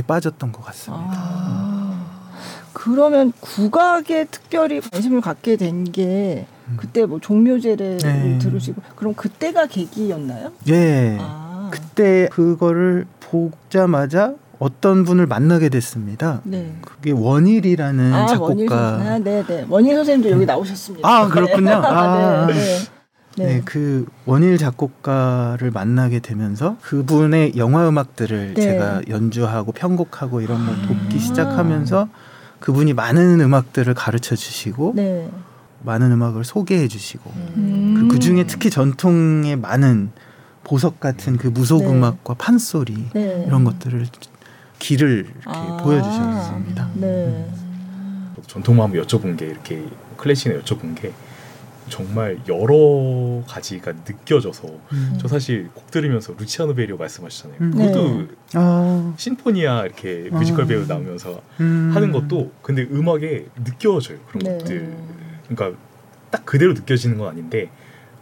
빠졌던 것 같습니다. 아. 그러면 국악에 특별히 관심을 갖게 된게 음. 그때 뭐 종묘제를 네. 들으시고 그럼 그때가 계기였나요? 예. 아. 그때 그거를 보자마자 어떤 분을 만나게 됐습니다. 네. 그게 원일이라는 아, 원일. 작곡가. 아, 네, 네. 원일 선생님도 여기 나오셨습니다. 아, 그렇군요. 아. 네, 네. 네. 네. 그 원일 작곡가를 만나게 되면서 그분의 영화 음악들을 네. 제가 연주하고 편곡하고 이런 걸 돕기 아. 시작하면서 그분이 많은 음악들을 가르쳐 주시고 네. 많은 음악을 소개해 주시고 음. 그 중에 특히 전통의 많은 보석 같은 그 무속 네. 음악과 판소리 네. 이런 것들을 길을 이렇게 아. 보여주셨습니다. 네. 전통만 한번 여쭤본 게 이렇게 클래식에 여쭤본 게 정말 여러 가지가 느껴져서 음. 저 사실 곡 들으면서 루치아노 베리오 말씀하셨잖아요. 음. 그것도 아, 신포니아 이렇게 뮤지컬 아. 배우 나오면서 음. 하는 것도 근데 음악에 느껴져요 그런 네. 것들. 그러니까 딱 그대로 느껴지는 건 아닌데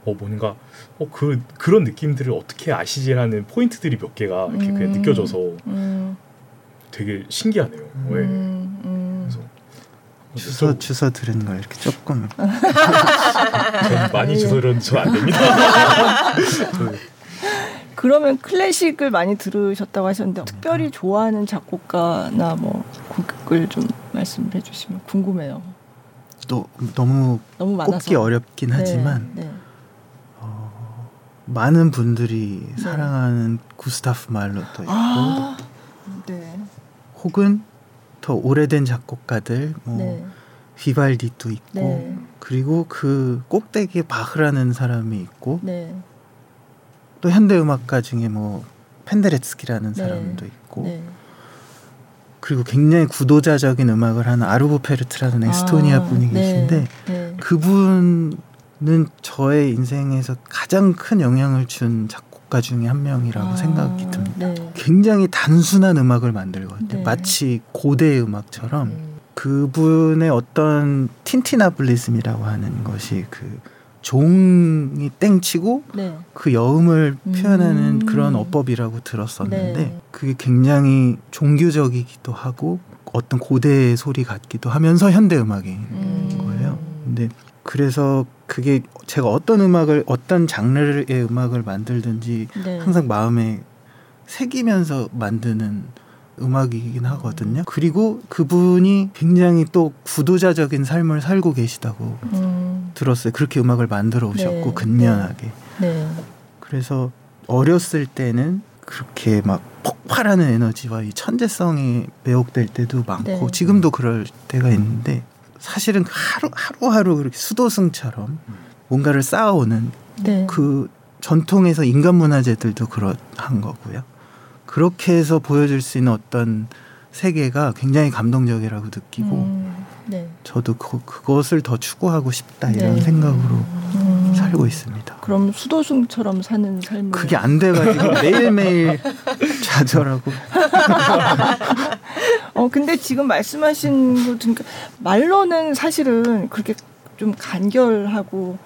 어 뭔가 어 그 그런 느낌들을 어떻게 아시지라는 포인트들이 몇 개가 이렇게 그냥 음. 느껴져서 음. 되게 신기하네요. 왜? 음. 음. 저- 주서 들은 걸 이렇게 조금 저는 많이 예. 주소는 저안 됩니다. 저 그러면 클래식을 많이 들으셨다고 하셨는데 특별히 좋아하는 작곡가나 뭐 곡을 좀 말씀해 주시면 궁금해요. 또 너무 너무 많아서 꼽기 어렵긴 네, 하지만 네. 어, 많은 분들이 네. 사랑하는 구스타프 말로도 있고 아, 네, 혹은 더 오래된 작곡가들 뭐 네, 비발디도 있고 네, 그리고 그 꼭대기에 바흐라는 사람이 있고 네, 또 현대 음악가 중에 뭐 펜데레츠키라는 네. 사람도 있고 네. 그리고 굉장히 구도자적인 음악을 하는 아르보 페르트라는 에스토니아 아, 분이 네, 계신데 네. 그분은 저의 인생에서 가장 큰 영향을 준 작곡 가 중에 한 명이라고 아, 생각이 듭니다. 네. 굉장히 단순한 음악을 만들거든요. 네. 마치 고대 음악처럼 음. 그분의 어떤 tintinnabulism이라고 하는 것이 그 종이 땡치고 네. 그 여음을 음. 표현하는 그런 어법이라고 들었었는데 네. 그게 굉장히 종교적이기도 하고 어떤 고대의 소리 같기도 하면서 현대 음악인 음. 거예요. 근데 그래서 그게 제가 어떤 음악을 어떤 장르의 음악을 만들든지 네. 항상 마음에 새기면서 만드는 음악이긴 하거든요. 그리고 그분이 굉장히 또 구도자적인 삶을 살고 계시다고 음, 들었어요. 그렇게 음악을 만들어 오셨고 네. 근면하게. 네. 그래서 어렸을 때는 그렇게 막 폭발하는 에너지와 이 천재성이 매혹될 때도 많고 네. 지금도 그럴 때가 있는데 사실은 하루 하루하루 그렇게 수도승처럼 뭔가를 쌓아오는 네. 그 전통에서 인간 문화재들도 그러한 거고요. 그렇게 해서 보여줄 수 있는 어떤 세계가 굉장히 감동적이라고 느끼고 음, 네. 저도 그, 그것을 더 추구하고 싶다 이런 네. 생각으로 음, 살고 있습니다. 그럼 수도승처럼 사는 삶을 그게 안 돼가지고 매일매일 좌절하고 어 근데 지금 말씀하신 거 들으니까 말로는 사실은 그렇게 좀 간결하고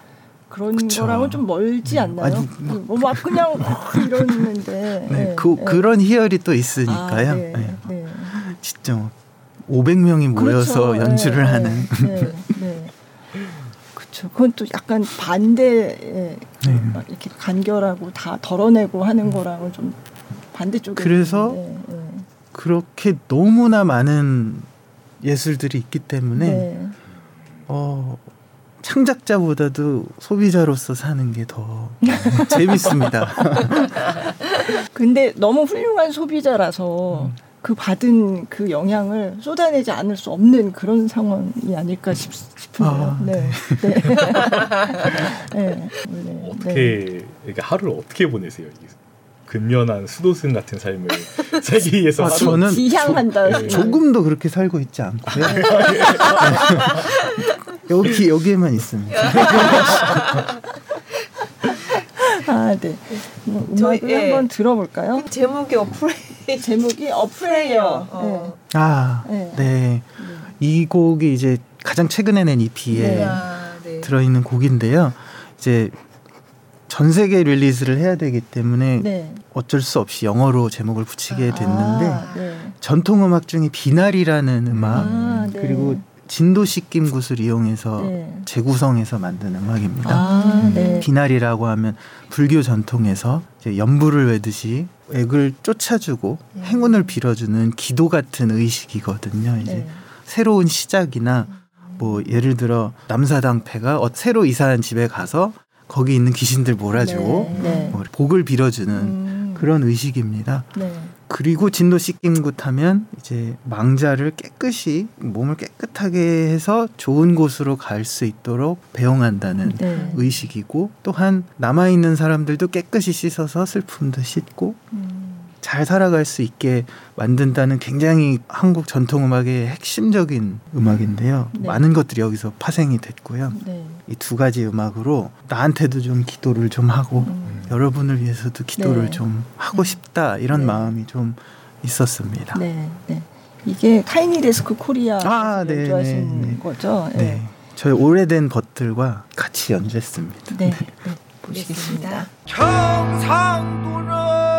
그런 그쵸. 거랑은 좀 멀지 음, 않나요? 아주 뭐막 그냥 막 이러는데 네, 네, 그, 네. 그런 희열이 또 아, 있으니까요. 네, 네. 네. 진짜 뭐 500명이 모여서 그렇죠. 연주를 네, 하는 네, 네. 그렇죠. 그건 또 약간 반대의 네. 막 이렇게 간결하고 다 덜어내고 하는 거랑은 좀 반대쪽에 그래서 네, 그렇게 너무나 많은 예술들이 있기 때문에 네. 어, 창작자보다도 소비자로서 사는 게 더 재밌습니다. 근데 너무 훌륭한 소비자라서 음. 그 받은 그 영향을 쏟아내지 않을 수 없는 그런 상황이 아닐까 싶, 싶은데요. 아, 네. 네. 네. 원래, 어떻게 이렇게 하루를 어떻게 보내세요? 근면한 수도승 같은 삶을 살기 위해서 아, 저는 지향한다. 조- 조금도 그렇게 살고 있지 않고요. 여기 여기에만 있습니다. 아, 네. 뭐 저희, 음악을 예. 한번 들어볼까요? 제목이 어프레이 제목이 어프레이어. 어. 아, 네. 네. 이 곡이 이제 가장 최근에 낸 EP에 네. 아, 네. 들어있는 곡인데요. 이제 전 세계 릴리즈를 해야 되기 때문에 네. 어쩔 수 없이 영어로 제목을 붙이게 됐는데 아, 네. 전통 음악 중에 비나리라는 음악 아, 네. 그리고 진도 씻김굿을 이용해서 네. 재구성해서 만든 음악입니다. 아, 네. 비나리라고 하면 불교 전통에서 연불을 외듯이 액을 쫓아주고 네. 행운을 빌어주는 기도 같은 의식이거든요. 이제 네. 새로운 시작이나 뭐 예를 들어 남사당패가 어- 새로 이사한 집에 가서 거기 있는 귀신들 몰아주고 네. 네. 뭐 복을 빌어주는 음. 그런 의식입니다. 네. 그리고 진도 씻김굿 하면 이제 망자를 깨끗이 몸을 깨끗하게 해서 좋은 곳으로 갈 수 있도록 배웅한다는 네. 의식이고 또한 남아 있는 사람들도 깨끗이 씻어서 슬픔도 씻고 음. 잘 살아갈 수 있게 만든다는 굉장히 한국 전통 음악의 핵심적인 음악인데요. 네. 많은 것들이 여기서 파생이 됐고요. 네. 이두 가지 음악으로 나한테도 좀 기도를 좀 하고 음. 여러분을 위해서도 기도를 네. 좀 하고 싶다 이런 네. 마음이 좀 있었습니다. 네, 네. 이게 타이니 데스크 코리아 아, 네, 연주하신 네, 네. 거죠? 네. 저희 오래된 벗들과 같이 연주했습니다. 네, 네. 보시겠습니다. 경상도는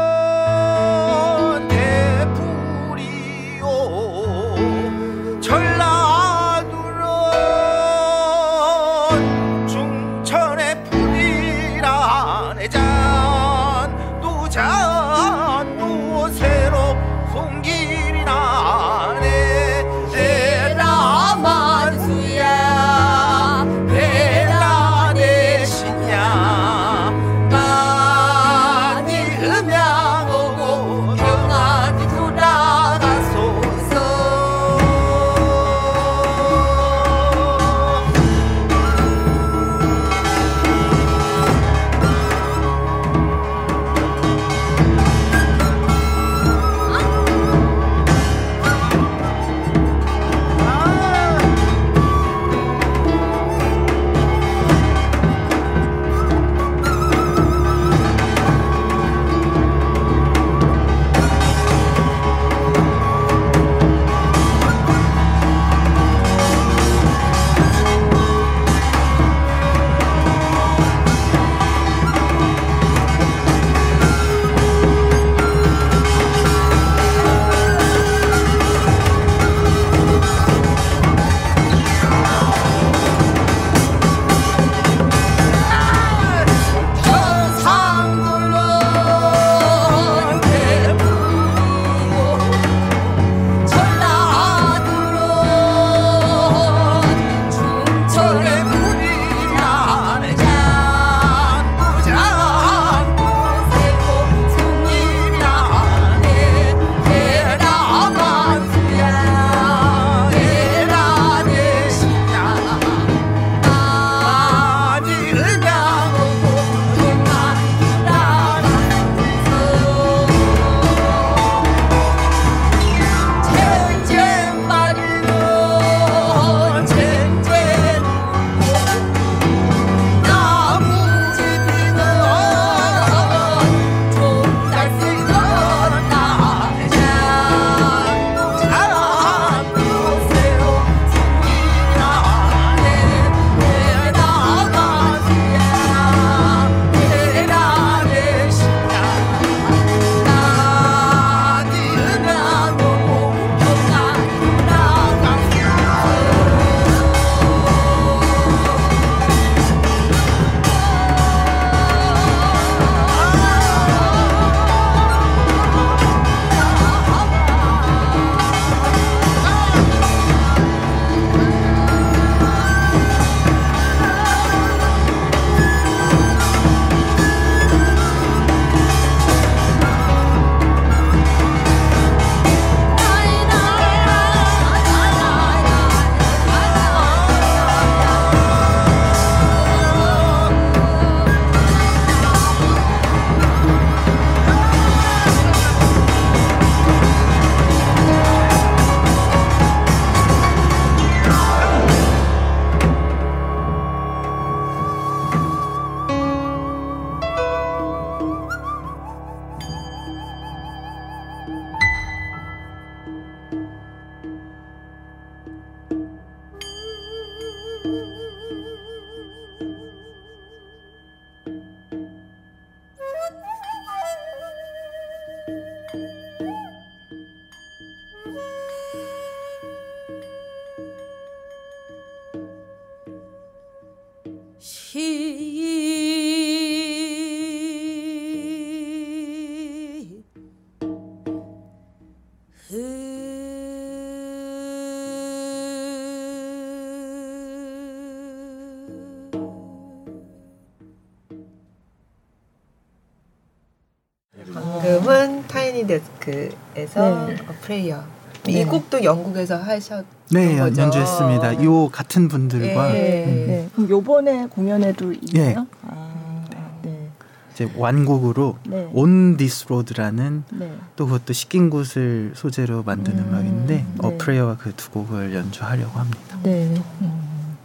데스크에서 네. 어, 프레이어. 네. 이 곡도 영국에서 하셨 네, 거죠. 연주했습니다. 요 같은 분들과 예. 음, 네. 그럼 요번에 공연에도 있나요? 예. 아, 네. 이제 완곡으로 네. On This Road라는 네. 또 그것도 시킨 곳을 소재로 만든 음, 음, 악인데 네. 어프레이어와 그 두 곡을 연주하려고 합니다. 네. 음.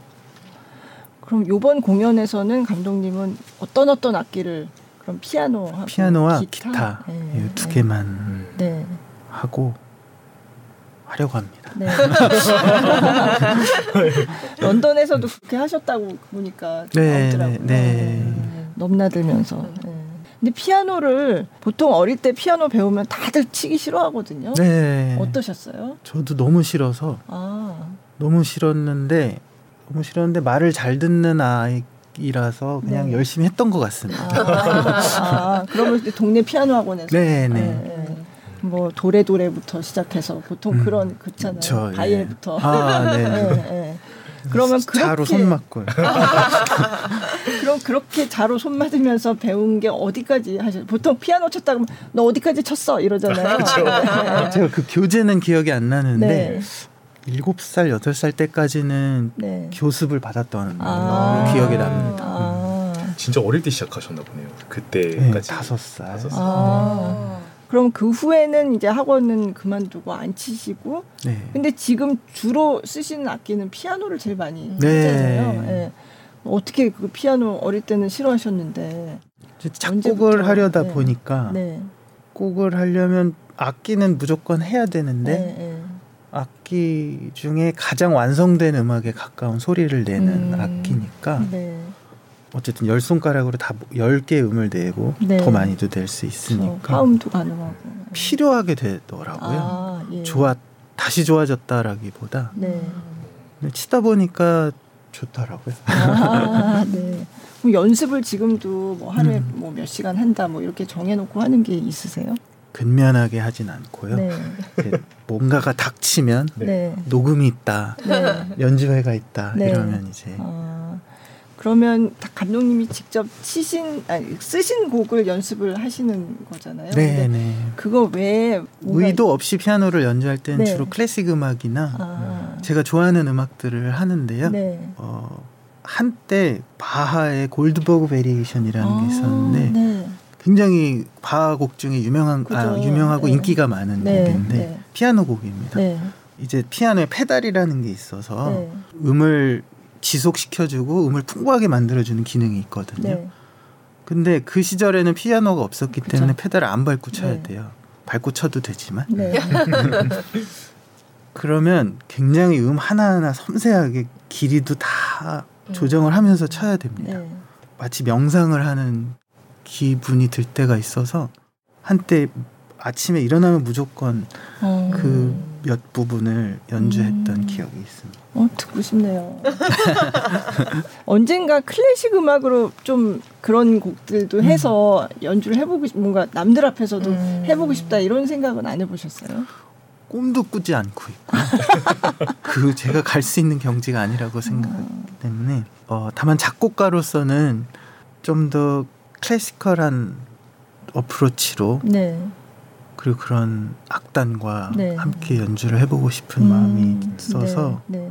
그럼 요번 공연에서는 감독님은 어떤 어떤 악기를 그럼 피아노 피아노와 기타, 네. 이두 네. 개만 네. 하고 하려고 합니다. 네. 런던에서도 그렇게 하셨다고 보니까 네, 나오더라고요. 네, 네. 넘나들면서. 네. 근데 피아노를 보통 어릴 때 피아노 배우면 다들 치기 싫어하거든요. 네. 어떠셨어요? 저도 너무 싫어서 아, 너무 싫었는데 너무 싫었는데 말을 잘 듣는 아이라서 그냥 네. 열심히 했던 것 같습니다. 아, 아, 그러면 동네 피아노 학원에서 네, 네. 네. 뭐 도레도레부터 시작해서 보통 음, 그런 그렇잖아요. 그쵸, 예. 바이엘부터. 아, 네. 네, 네. 그러면 자로 그렇게 손 맞고요. 그럼 그렇게 자로 손 맞으면서 배운 게 어디까지 하셨? 보통 피아노 쳤다 그러면 너 어디까지 쳤어 이러잖아요. 네. 제가 그 교재는 기억이 안 나는데 네. 일곱 살 여덟 살 때까지는 네. 교습을 받았던 아. 기억이 납니다. 아. 진짜 어릴 때 시작하셨나 보네요. 네, 그때까지 다섯 살. 다섯 살. 아. 그럼 그 후에는 이제 학원은 그만두고 안 치시고 네. 근데 지금 주로 쓰시는 악기는 피아노를 제일 많이 네. 하잖아요. 예. 어떻게 그 피아노 어릴 때는 싫어하셨는데 작곡을? 하려다 네. 보니까 네. 곡을 하려면 악기는 무조건 해야 되는데 네. 네. 악기 중에 가장 완성된 음악에 가까운 소리를 내는 음. 악기니까 네. 어쨌든 열 손가락으로 다 열 개 음을 내고 네. 더 많이도 낼수 그래서 있으니까 화음도 가능하고 필요하게 되더라고요. 아, 예. 좋아 다시 좋아졌다라기보다 네. 치다 보니까 좋더라고요. 아, 네. 그럼 연습을 지금도 뭐 하루에 음. 뭐몇 시간 한다 뭐 이렇게 정해놓고 하는 게 있으세요? 근면하게 하진 않고요. 네. 뭔가가 닥치면 네. 네. 녹음이 있다, 네. 연주회가 있다 네. 이러면 이제 아, 그러면 다 감독님이 직접 치신 아니, 쓰신 곡을 연습을 하시는 거잖아요. 근데 네네 그거 외에 뭔가 의도 없이 피아노를 연주할 때는 네. 주로 클래식 음악이나 아, 제가 좋아하는 음악들을 하는데요. 네. 어, 한때 바하의 Goldberg Variation이라는 아, 게 있었는데 네. 굉장히 바하 곡 중에 유명한 아, 그죠. 유명하고 네. 인기가 많은 네, 곡인데 네. 피아노 곡입니다. 네. 이제 피아노에 페달이라는 게 있어서 네. 음을 지속시켜주고 음을 풍부하게 만들어주는 기능이 있거든요. 네. 근데 그 시절에는 피아노가 없었기 그쵸. 때문에 페달을 안 밟고 쳐야 네. 돼요. 밟고 쳐도 되지만 네. 그러면 굉장히 음 하나하나 섬세하게 길이도 다 음. 조정을 하면서 쳐야 됩니다. 네. 마치 명상을 하는 기분이 들 때가 있어서 한때 아침에 일어나면 무조건 어, 그 몇 부분을 연주했던 음. 기억이 있습니다. 어, 듣고 싶네요. 언젠가 클래식 음악으로 좀 그런 곡들도 해서 연주를 해보고 싶, 뭔가 남들 앞에서도 음. 해보고 싶다 이런 생각은 안 해보셨어요? 꿈도 꾸지 않고 있고 그 제가 갈 수 있는 경지가 아니라고 생각하기 때문에 어, 다만 작곡가로서는 좀 더 클래시컬한 어프로치로 네. 그리고 그런 악단과 네. 함께 연주를 해보고 싶은 음, 마음이 있어서 네.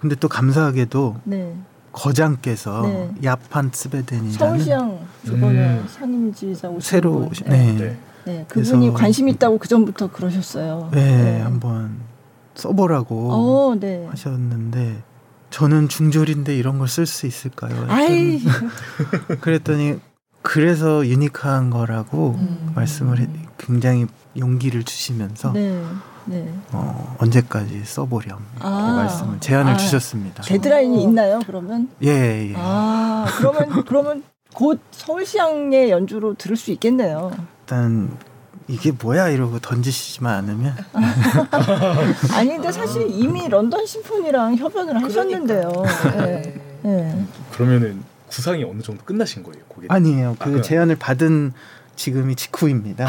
근데 또 감사하게도 네. 거장께서 네. 야판 스베덴이라는 서울시장 음. 상임지사 오신 새로 분. 오신- 네. 네. 네. 네. 그분이 관심 있다고 그 전부터 그러셨어요. 네, 한번 써보라고 어, 네. 하셨는데 저는 중졸인데 이런 걸 쓸 수 있을까요? 아이, 그랬더니 그래서 유니크한 거라고 음. 말씀을 해, 굉장히 용기를 주시면서 네. 네. 어, 언제까지 써보렴 이렇게 아. 말씀을 제안을 아. 주셨습니다. 데드라인이 있나요? 그러면? 예, 예. 아, 그러면 그러면 곧 서울시장의 연주로 들을 수 있겠네요. 일단 이게 뭐야 이러고 던지시지만 않으면 아니 근데 사실 이미 런던 심포니랑 협연을 하셨는데요. 그러니까. 네. 네. 그러면은 구상이 어느 정도 끝나신 거예요, 고객? 아니에요. 아, 그 그럼- 제안을 받은 지금이 직후입니다.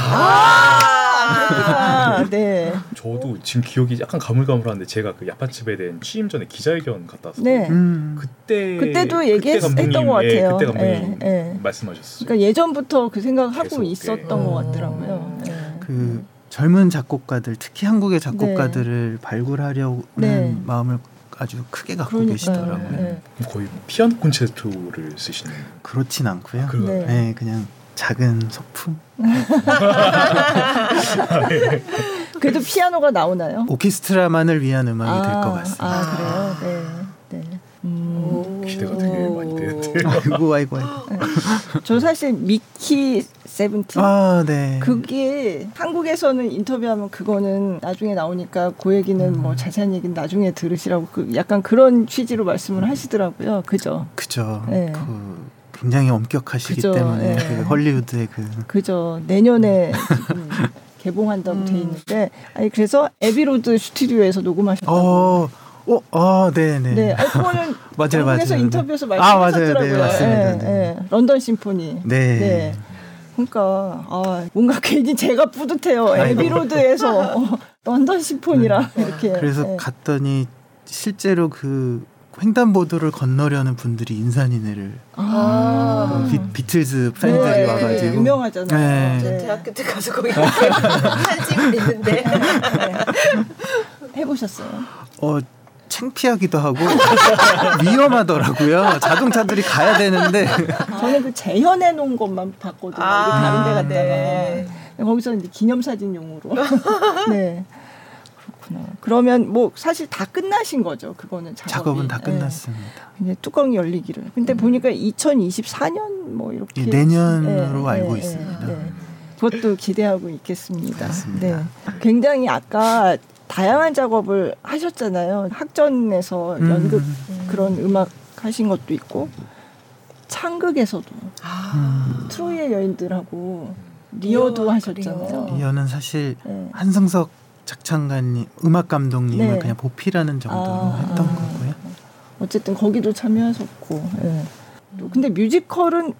아, 네. 저도 지금 기억이 약간 가물가물한데 제가 그 야파집에 대한 취임 전에 기자회견 갔다 왔어요. 네. 음. 그때 그때도 얘기했던 것 같아요. 예, 그때 감독님 예, 예. 말씀하셨어요. 그러니까 예전부터 그 생각하고 계속, 있었던 예. 것 같더라고요. 네. 그 젊은 작곡가들, 특히 한국의 작곡가들을 발굴하려는 네. 마음을 아주 크게 갖고 그러니까요. 계시더라고요. 네. 거의 피아노 콘체르토를 쓰시는. 그렇진 않고요. 그- 네. 네, 그냥 작은 소품. 그래도 피아노가 나오나요? 오케스트라만을 위한 음악이 될것 같습니다. 아, 그래요? 네. 네. 음, 기대가 되게 많이 되는데. 아이고 아이고 아이고. 저 사실 Mickey Seventeen 아, 네. 그게 한국에서는 인터뷰하면 그거는 나중에 나오니까 그 얘기는 음. 뭐 자세한 얘기는 나중에 들으시라고 그 약간 그런 취지로 말씀을 하시더라고요. 그죠? 그죠. 네. 그 굉장히 엄격하시기 그죠, 때문에 네. 그 헐리우드의 그 그죠. 내년에 지금 개봉한다고 음. 돼 있는데 아니 그래서 Abbey Road 스튜디오에서 녹음하셨다고. 어, 어, 아, 네, 네. 네, 아니, 그거는 맞아요, 맞아요. 인터뷰에서 네. 아, 맞아요, 말씀하셨더라고요. 네, 맞습니다. 예, 네. 예. 런던 심포니. 네. 네. 그러니까 아, 뭔가 괜히 제가 뿌듯해요. 에비로드에서 어, 런던 심포니라 이렇게. 그래서 예. 갔더니 실제로 그 횡단보도를 건너려는 분들이 인산인해를 아. 그 비, 비틀즈 팬들이 네, 와가지고 유명하잖아요. 네. 전 대학교 때 가서 거기 한식을 있는데 해보셨어요? 어 창피하기도 하고 위험하더라고요. 자동차들이 가야 되는데 저는 그 재현해 놓은 것만 봤거든요. 아, 다른 데 갔다가 네. 거기서 이제 기념사진용으로. 네. 그렇구나. 그러면 뭐 사실 다 끝나신 거죠. 그거는 작업이. 작업은 다 네. 끝났습니다. 이제 뚜껑이 열리기를. 근데 보니까 2024년 뭐 이렇게 예, 내년으로 예, 알고 예, 있습니다. 예, 네. 그것도 기대하고 있겠습니다. 맞습니다. 네. 굉장히 아까 다양한 작업을 하셨잖아요. 학전에서 음. 연극 그런 음악 하신 것도 있고 창극에서도 음, 트로이의 여인들하고 리어도 리어, 하셨잖아요. 이어는 사실 네. 한승석 작창가님 음악 감독님을 네. 그냥 보필하는 정도로 아, 했던 아. 거고요. 어쨌든 거기도 참여하셨고. 예. 또 근데 뮤지컬은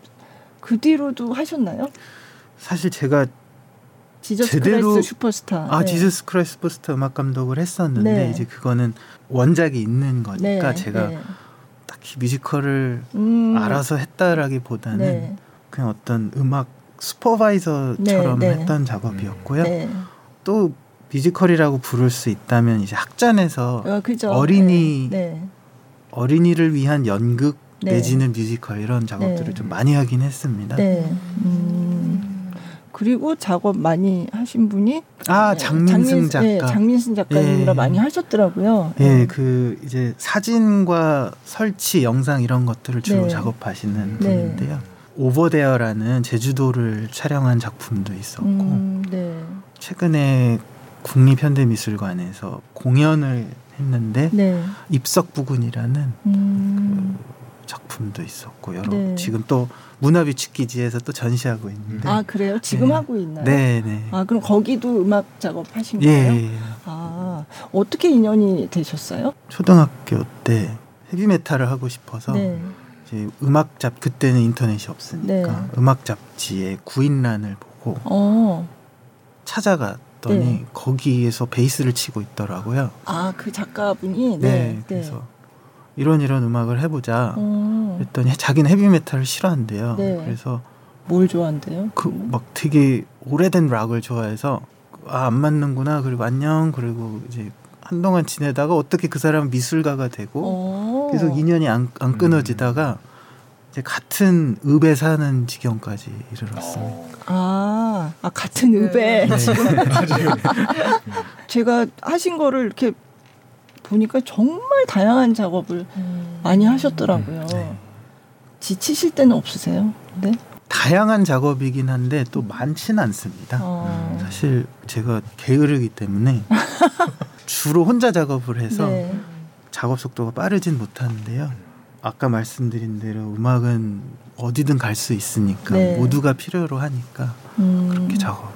그 뒤로도 하셨나요? 사실 제가 Jesus 제대로- Christ Superstar. 아 네. Jesus Christ Superstar 음악 감독을 했었는데 네. 이제 그거는 원작이 있는 거니까 네, 제가 네. 딱히 뮤지컬을 음, 알아서 했다라기보다는 네. 그냥 어떤 음악 슈퍼바이저처럼 네, 네. 했던 작업이었고요. 네. 또 뮤지컬이라고 부를 수 있다면 이제 학전에서 어, 그죠. 어린이 네. 어린이를 위한 연극 네. 내지는 뮤지컬 이런 작업들을 네. 좀 많이 하긴 했습니다. 네. 음. 그리고 작업 많이 하신 분이 아 네, 장민승 장민- 네, 작가. 장민승 작가님이라 예. 많이 하셨더라고요. 예, 네. 그 이제 사진과 설치, 영상 이런 것들을 주로 네. 작업하시는 네. 분인데요. 오버데어라는 제주도를 촬영한 작품도 있었고 음, 네. 최근에 국립현대미술관에서 공연을 했는데 네. 입석 부근이라는 음. 작품도 있었고 여러 네. 지금 또 문화비축 기지에서 또 전시하고 있는데 아 그래요? 지금 네. 하고 있나요? 네, 네. 아 그럼 거기도 음악 작업 하신 예, 거예요? 예. 아 어떻게 인연이 되셨어요? 초등학교 때 헤비메탈을 하고 싶어서 네. 이제 음악 잡 그때는 인터넷이 없으니까 네. 음악 잡지에 구인란을 보고 어. 찾아갔더니 네. 거기에서 베이스를 치고 있더라고요. 아 그 작가분이 네, 네. 그래서 이런 이런 음악을 해보자. 어. 그랬더니 자기는 헤비메탈을 싫어한대요. 네. 그래서 뭘 좋아한대요? 그 막 되게 오래된 락을 좋아해서 아 안 맞는구나 그리고 안녕 그리고 이제 한동안 지내다가 어떻게 그 사람은 미술가가 되고 어. 계속 인연이 안, 안 끊어지다가 이제 같은 읍에 사는 지경까지 이르렀습니다. 어, 아, 아 같은 네. 읍에 네. 맞아요. 제가 하신 거를 이렇게 보니까 정말 다양한 작업을 음. 많이 하셨더라고요. 네. 지치실 때는 없으세요? 네. 다양한 작업이긴 한데 또 많지는 않습니다. 어. 사실 제가 게으르기 때문에 주로 혼자 작업을 해서 네. 작업 속도가 빠르진 못하는데요. 아까 말씀드린 대로 음악은 어디든 갈 수 있으니까 네. 모두가 필요로 하니까 음. 그렇게 작업을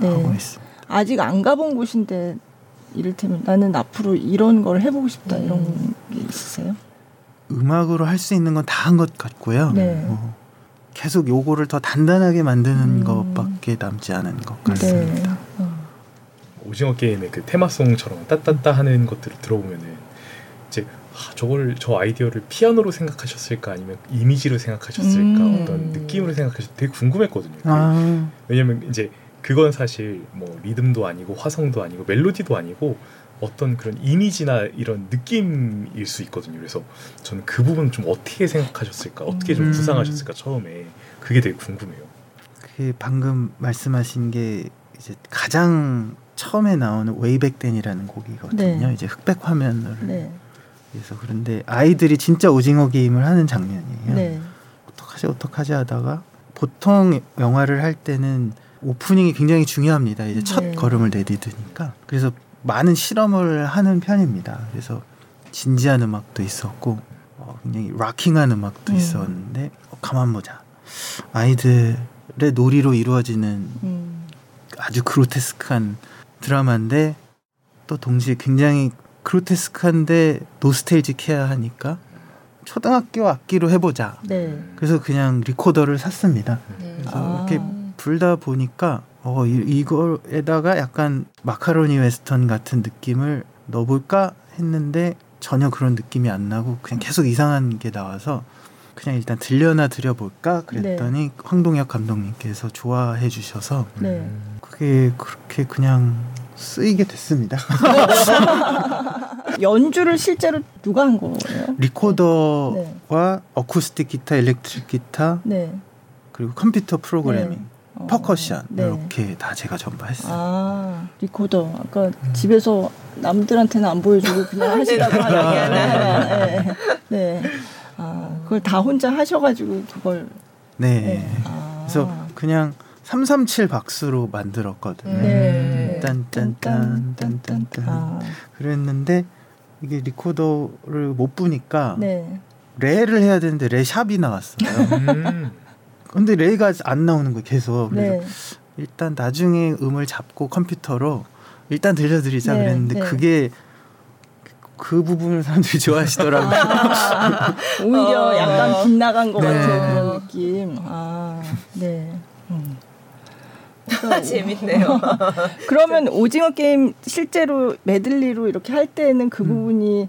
네. 하고 있습니다. 아직 안 가본 곳인데 이를테면 나는 앞으로 이런 걸 해보고 싶다 음. 이런 게 있으세요? 음악으로 할 수 있는 건 다 한 것 같고요. 네. 어, 계속 요거를 더 단단하게 만드는 음. 것밖에 남지 않은 것 네. 같습니다. 어. 오징어 게임의 그 테마송처럼 따따따 하는 것들을 들어보면은 이제 아, 저걸 저 아이디어를 피아노로 생각하셨을까 아니면 이미지로 생각하셨을까 음. 어떤 느낌으로 생각하셨 되게 궁금했거든요. 아, 왜냐면 이제 그건 사실 뭐 리듬도 아니고 화성도 아니고 멜로디도 아니고 어떤 그런 이미지나 이런 느낌일 수 있거든요. 그래서 저는 그 부분 좀 어떻게 생각하셨을까, 어떻게 좀 음. 구상하셨을까 처음에 그게 되게 궁금해요. 그 방금 말씀하신 게 이제 가장 처음에 나오는 웨이백댄이라는 곡이거든요. 네. 이제 흑백 화면을 네. 그래서 그런데 아이들이 진짜 오징어 게임을 하는 장면이에요. 네. 어떡하지 어떡하지 하다가 보통 영화를 할 때는 오프닝이 굉장히 중요합니다. 이제 첫 네. 걸음을 내디드니까. 그래서 많은 실험을 하는 편입니다. 그래서 진지한 음악도 있었고 어, 굉장히 락킹한 음악도 음. 있었는데 어, 가만 보자. 아이들의 놀이로 이루어지는 음. 아주 그로테스크한 드라마인데 또 동시에 굉장히 그로테스크한데 nostalgic해야 하니까 초등학교 악기로 해보자. 네. 그래서 그냥 리코더를 샀습니다. 그래서 아. 이렇게 불다 보니까 어 이, 이거에다가 약간 마카로니 웨스턴 같은 느낌을 넣어볼까 했는데 전혀 그런 느낌이 안 나고 그냥 계속 이상한 게 나와서 그냥 일단 들려나 드려볼까 그랬더니 황동혁 감독님께서 좋아해 주셔서 네. 그게 그렇게 그냥 쓰이게 됐습니다. 연주를 실제로 누가 한 거예요? 리코더와 어쿠스틱 기타, 일렉트릭 기타 네. 그리고 컴퓨터 프로그래밍, 어. 퍼커션 네. 이렇게 다 제가 전부 했어요. 아 리코더 아까 집에서 남들한테는 안 보여주고 그냥 하시다고 하니까 네. 네. 아 그걸 다 혼자 하셔가지고 그걸 네. 네. 아. 그래서 그냥 337 박수로 만들었거든요. 네. 딴딴딴 딴딴딴 아, 그랬는데 이게 리코더를 못 부니까 네. 레를 해야 되는데 레 샵이 나왔어요. 음. 근데 레가 안 나오는 거예요, 계속. 그래서 네. 일단 나중에 음을 잡고 컴퓨터로 일단 들려드리자 네, 그랬는데 네. 그게 그 부분을 사람들이 좋아하시더라고요. 아, 오히려 어. 약간 빗나간 것 네. 같은 그런 느낌. 아, 네. 음. 그러니까 재밌네요. 그러면 오징어 게임 실제로 메들리로 이렇게 할 때는 그 부분이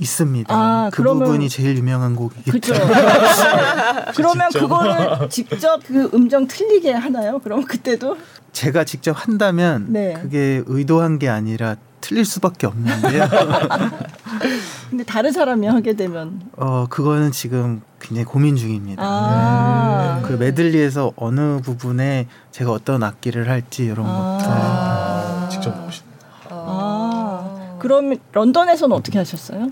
있습니다. 아, 그 그러면- 부분이 제일 유명한 그죠. 때문에. 그러면. 그거를 직접 그 음정 틀리게 하나요? 그럼 그때도? 제가 직접 한다면 네. 그게 의도한 게 아니라 틀릴 수밖에 없는데요. 근데 다른 사람이 하게 되면 어 그거는 지금 굉장히 고민 중입니다. 아, 그 메들리에서 어느 부분에 제가 어떤 악기를 할지 이런 아. 것도 아, 직접. 아, 그러면 런던에서는 어떻게 하셨어요?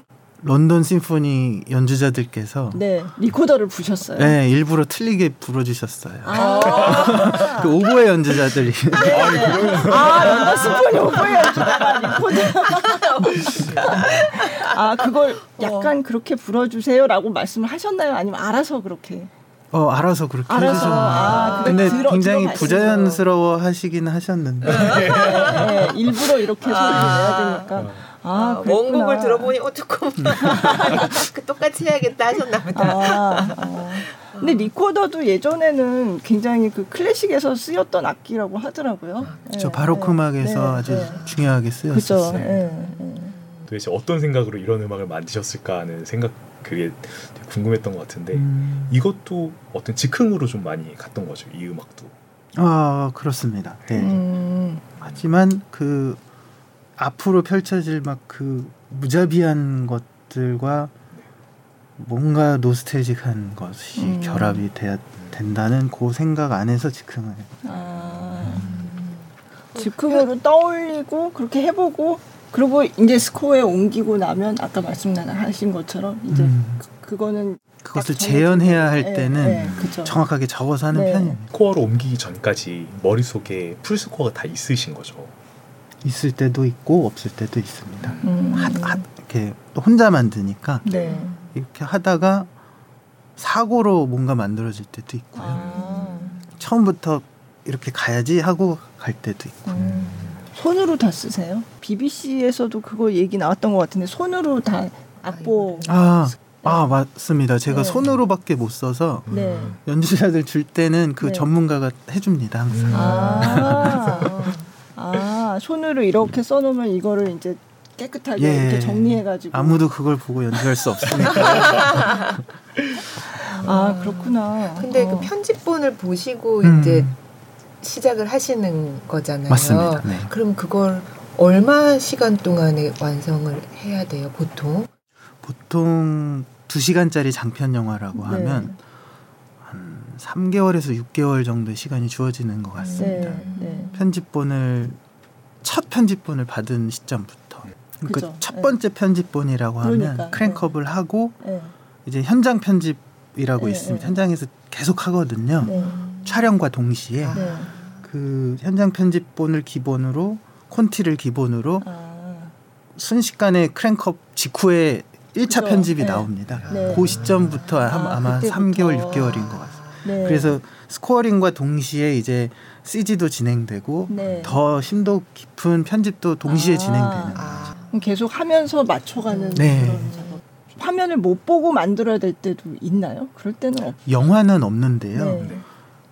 런던 심포니 연주자들께서 네, 리코더를 부셨어요. 네, 일부러 틀리게 불어주셨어요. 아, 그 오보에 연주자들이 아 런던 심포니 오보에 주다가 리코더. 아, 그걸 약간 그렇게 불어주세요라고 말씀을 하셨나요? 아니면 알아서 그렇게? 어 알아서 그렇게 알아서. 해주셨는데 아, 근데 들어- 굉장히. 부자연스러워 하시긴 하셨는데 네, 일부러 이렇게 소리를 내야 되니까. 아, 그랬구나. 원곡을 들어보니 어 조금 그 똑같이 해야겠다 하셨나 보다. 아, 어. 근데 리코더도 예전에는 굉장히 그 클래식에서 쓰였던 악기라고 하더라고요. 저 네, 바로크 네, 음악에서 네, 아주 네. 중요하게 그죠. 쓰였었어요. 네, 네. 도대체 어떤 생각으로 이런 음악을 만드셨을까 하는 생각 그게 되게 궁금했던 것 같은데 음. 이것도 어떤 즉흥으로 좀 많이 갔던 거죠. 이 음악도. 아 그렇습니다. 네. 음, 하지만 그 앞으로 펼쳐질 막 그 무자비한 것들과 뭔가 노스텔직한 것이 음. 결합이 돼야 된다는 그 생각 안에서 즉흥을. 아, 즉흥으로 떠올리고 그렇게 해보고 그리고 이제 스코어에 옮기고 나면 아까 말씀하신 것처럼 이제 음. 그, 그거는 그것을 딱 재현해야 할 네, 때는 네, 그죠. 정확하게 적어서 하는 네. 편입니다. 스코어로 옮기기 전까지 머릿속에 full score가 다 있으신 거죠. 있을 때도 있고 없을 때도 있습니다. 음, 하, 하, 이렇게 또 혼자 만드니까 네. 이렇게 하다가 사고로 뭔가 만들어질 때도 있고요. 아, 처음부터 이렇게 가야지 하고 갈 때도 있고. 음. 손으로 다 쓰세요? BBC에서도 그거 얘기 나왔던 것 같은데 손으로 다 악보 아 아 맞습니다. 제가 네. 손으로밖에 못 써서 네. 연주자들 줄 때는 그 네. 전문가가 해줍니다 항상. 아, 아 손으로 이렇게 써놓으면 이거를 이제 깨끗하게 예. 이렇게 정리해가지고 아무도 그걸 보고 연주할 수 없으니까. 아 그렇구나. 근데 어. 그 편집본을 보시고 음. 이제 시작을 하시는 거잖아요. 맞습니다. 네. 그럼 그걸 얼마 시간 동안에 완성을 해야 돼요, 보통? 보통 2시간짜리 장편 영화라고 네. 하면 한 3개월에서 6개월 정도의 시간이 주어지는 것 같습니다. 네, 네. 편집본을 첫 편집본을 받은 시점부터 그러니까. 첫 네. 번째 편집본이라고 하면 그러니까, 크랭크업을 하고 네. 이제 현장 편집 이라고 네, 있습니다. 네. 현장에서 계속 하거든요. 네. 촬영과 동시에 네. 그 현장 편집본을 기본으로 콘티를 기본으로 아, 순식간에 크랭크업 직후에 1차 그죠. 편집이 네. 나옵니다. 네. 그 시점부터 아, 아, 마 그때부터. 3개월, 6개월인 것. 네. 그래서 스코어링과 동시에 이제 CG도 진행되고 네. 더 심도 깊은 편집도 동시에 아. 진행되는 아, 그럼 계속 하면서 맞춰가는 네. 그런. 화면을 못 보고 만들어야 될 때도 있나요? 그럴 때는 없. 영화는 없는데요. 네.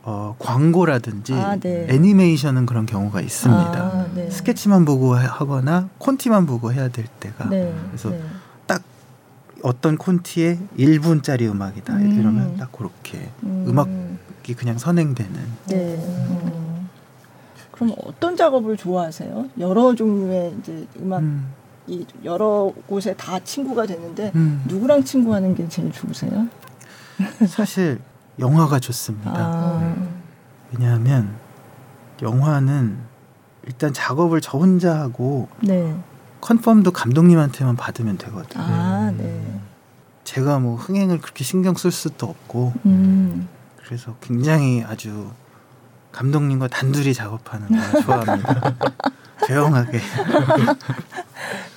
어, 광고라든지 아, 네. 애니메이션은 그런 경우가 있습니다. 아, 네. 스케치만 보고 하- 하거나 콘티만 보고 해야 될 때가 네. 그래서 네. 딱 어떤 콘티에 1분짜리 음악이다 음. 이러면 딱 그렇게 음. 음악이 그냥 선행되는 네. 음. 그럼 어떤 작업을 좋아하세요? 여러 종류의 이제 음악 이 음, 여러 곳에 다 친구가 되는데 음. 누구랑 친구하는 게 제일 좋으세요? 사실 영화가 좋습니다. 아, 왜냐하면 영화는 일단 작업을 저 혼자 하고 네. 컨펌도 감독님한테만 받으면 되거든요. 아, 네. 제가 뭐 흥행을 그렇게 신경 쓸 수도 없고 음. 그래서 굉장히 아주 감독님과 단둘이 작업하는 걸 좋아합니다. 조용하게.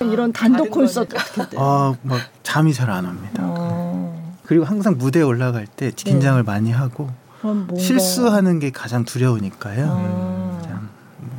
이런 단독 콘서트. 같은 때. 아, 막 잠이 잘 안 옵니다. 어, 그리고 항상 무대에 올라갈 때 긴장을 많이 하고 뭔가 실수하는 게 가장 두려우니까요. 아, 그냥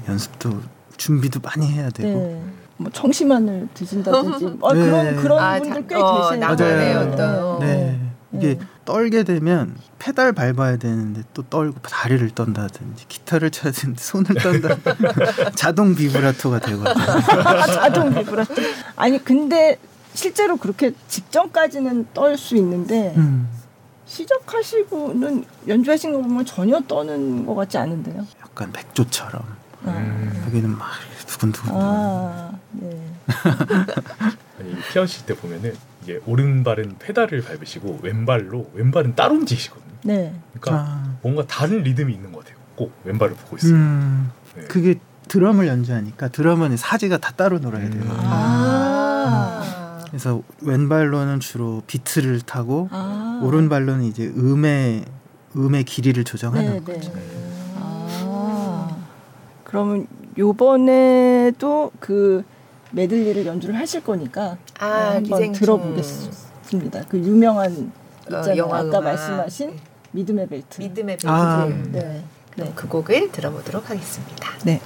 연습도 준비도 많이 해야 되고. 네. 뭐 청심환을 드신다든지 아, 네. 그런 그런 아, 분들 꽤 자- 어, 계시네요. 맞아요. 어떤 네. 이게 네. 떨게 되면 페달 밟아야 되는데 또 떨고 다리를 떤다든지 기타를 쳐야 되는데 손을 떤다 자동 비브라토가 되거든요. 아, 자동 비브라토. 아니 근데 실제로 그렇게 직전까지는 떨 수 있는데 음, 시작하시고는 연주하신 거 보면 전혀 떠는 것 같지 않은데요. 약간 백조처럼 아, 음. 여기는 막 두근두근. 아 네. 아니 피아노 때 보면은 이게 오른발은 페달을 밟으시고 왼발로 왼발은 따로 움직이시거든요. 네. 그러니까 아, 뭔가 다른 리듬이 있는 것 같아요. 꼭 왼발을 보고 있어요. 음, 네. 그게 드럼을 연주하니까 드럼은 사지가 다 따로 놀아야 돼요. 음. 아. 그래서 왼발로는 주로 비트를 타고 아. 오른발로는 이제 음의 음의 길이를 네, 조정하는 네. 거죠. 아. 그러면 요번에도 그 메들리를 연주를 하실 거니까 아, 한번 기생충. 들어보겠습니다. 그 유명한 어, 있잖아요. 영화 아까 음악. 말씀하신 믿음의 벨트. 믿음의 벨트. 아. 네. 그럼 네. 그 곡을 들어보도록 하겠습니다. 네.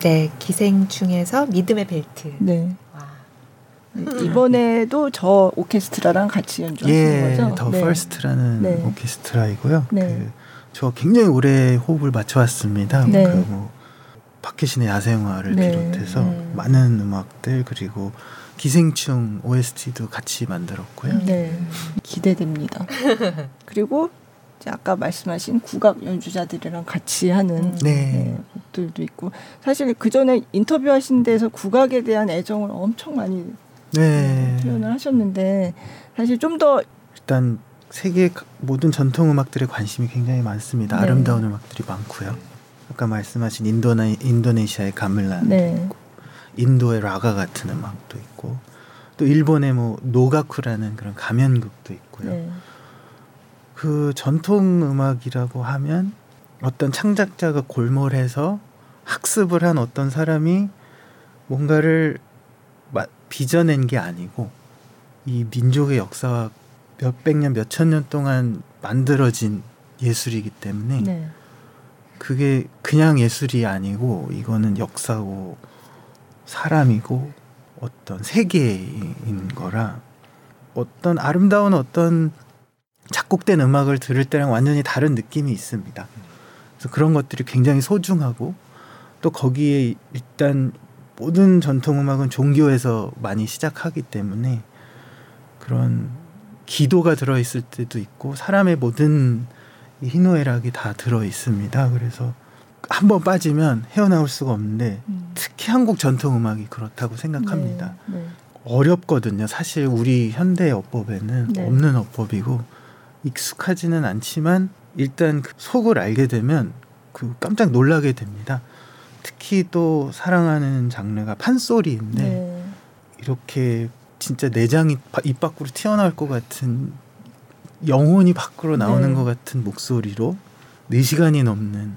네, 기생충에서 믿음의 벨트. 네. 와. 네, 이번에도 저 오케스트라랑 같이 연주하신 예, 거죠? The 네. First라는 네. 오케스트라이고요. 네. 그, 저 굉장히 오래 호흡을 맞춰왔습니다. 네. 그 뭐 박효신의 야생화를 네. 비롯해서 음. 많은 음악들 그리고 기생충 OST도 같이 만들었고요. 네, 기대됩니다. 그리고 아까 말씀하신 국악 연주자들이랑 같이 하는 네. 네, 곡들도 있고 사실 그 전에 인터뷰하신 데서 국악에 대한 애정을 엄청 많이 네. 표현을 하셨는데 사실 좀 더 일단 세계 가- 모든 전통 음악들에 관심이 굉장히 많습니다. 네. 아름다운 음악들이 많고요. 아까 말씀하신 인도네 인도네시아의 가물란, 네, 인도의 라가 같은 음악도 있고, 또 일본의 뭐 노가쿠라는 그런 가면극도 있고요. 네, 그 전통 음악이라고 하면 어떤 창작자가 골몰해서 학습을 한 어떤 사람이 뭔가를 마- 빚어낸 게 아니고 이 민족의 역사와 몇백 년, 몇천 년 동안 만들어진 예술이기 때문에 네, 그게 그냥 예술이 아니고 이거는 역사고 사람이고 어떤 세계인 거라 어떤 아름다운 어떤 작곡된 음악을 들을 때랑 완전히 다른 느낌이 있습니다. 그래서 그런 것들이 굉장히 소중하고 또 거기에 일단 모든 전통 음악은 종교에서 많이 시작하기 때문에 그런 기도가 들어 있을 때도 있고 사람의 모든 이 희노애락이 다 들어 있습니다. 그래서 한 번 빠지면 헤어나올 수가 없는데 음. 특히 한국 전통 음악이 그렇다고 생각합니다. 네, 네. 어렵거든요. 사실 우리 현대 어법에는 네. 없는 어법이고 익숙하지는 않지만 일단 그 속을 알게 되면 그 깜짝 놀라게 됩니다. 특히 또 사랑하는 장르가 판소리인데 네. 이렇게 진짜 내장이 바- 입 밖으로 튀어나올 것 같은 영혼이 밖으로 나오는 네. 것 같은 목소리로 4시간이 넘는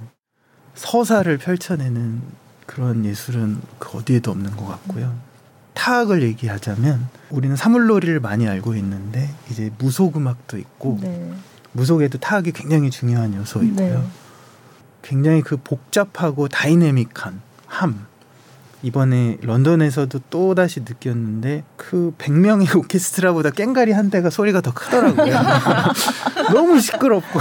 서사를 펼쳐내는 그런 예술은 그 어디에도 없는 것 같고요. 타악을 얘기하자면 우리는 사물놀이를 많이 알고 있는데 이제 무속 음악도 있고 네. 무속에도 타악이 굉장히 중요한 요소이고요. 네. 굉장히 그 복잡하고 다이내믹한 함. 이번에 런던에서도 또 다시 느꼈는데 그 100명의 오케스트라보다 깽가리 한 대가 소리가 더 크더라고요. 너무 시끄럽고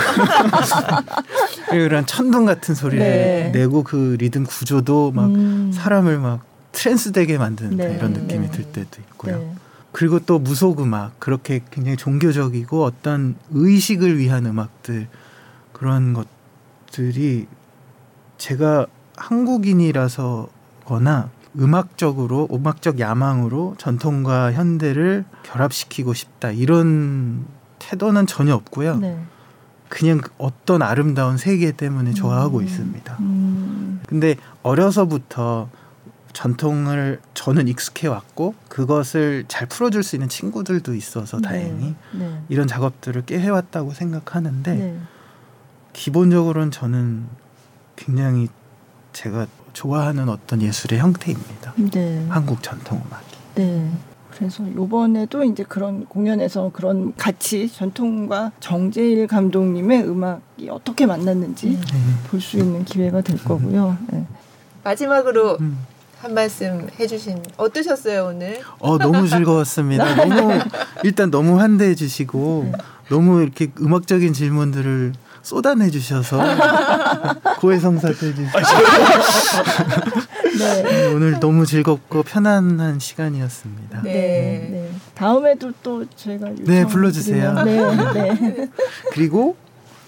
이런 천둥 같은 소리를 네. 내고 그 리듬 구조도 막 음. 사람을 막 trance 되게 만드는 네. 이런 느낌이 네. 들 때도 있고요. 네. 그리고 또 무속 음악 그렇게 굉장히 종교적이고 어떤 의식을 위한 음악들 그런 것들이 제가 한국인이라서거나 음악적으로 음악적 야망으로 전통과 현대를 결합시키고 싶다 이런 태도는 전혀 없고요. 네. 그냥 그 어떤 아름다운 세계 때문에 좋아하고 음. 있습니다. 음. 근데 어려서부터 전통을 저는 익숙해 왔고 그것을 잘 풀어줄 수 있는 친구들도 있어서 다행히 네. 이런 작업들을 꽤 해왔다고 생각하는데 네. 기본적으로는 저는 굉장히 제가 좋아하는 어떤 예술의 형태입니다. 네. 한국 전통 음악이. 네. 그래서 요번에도 이제 그런 공연에서 그런 같이 전통과 정재일 감독님의 음악이 어떻게 만났는지 음. 네. 볼수 있는 기회가 될 거고요. 네. 마지막으로 음. 한 말씀 해주신 어떠셨어요 오늘? 어 너무 즐거웠습니다. 너무 일단 너무 환대해 주시고 너무 이렇게 음악적인 질문들을 쏟아내 주셔서 고해성사도 해주시고 네. 오늘 너무 즐겁고 편안한 시간이었습니다. 네. 네. 네. 다음에도 또 저희가 네, 불러주세요. 네. 네. 그리고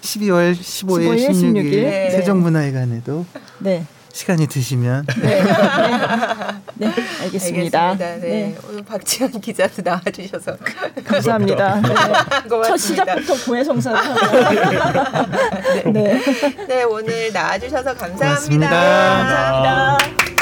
12월 15일, 15일, 16일, 16일. 네. 세종문화회관에도 네. 시간이 되시면 네. 네. 알겠습니다. 알겠습니다. 네. 오늘 박지현 기자도 나와주셔서 감사합니다. 네. 고맙습니다. 첫 시작부터 고해성사를 하고. 네. 네 오늘 나와주셔서 감사합니다. 고맙습니다. 감사합니다.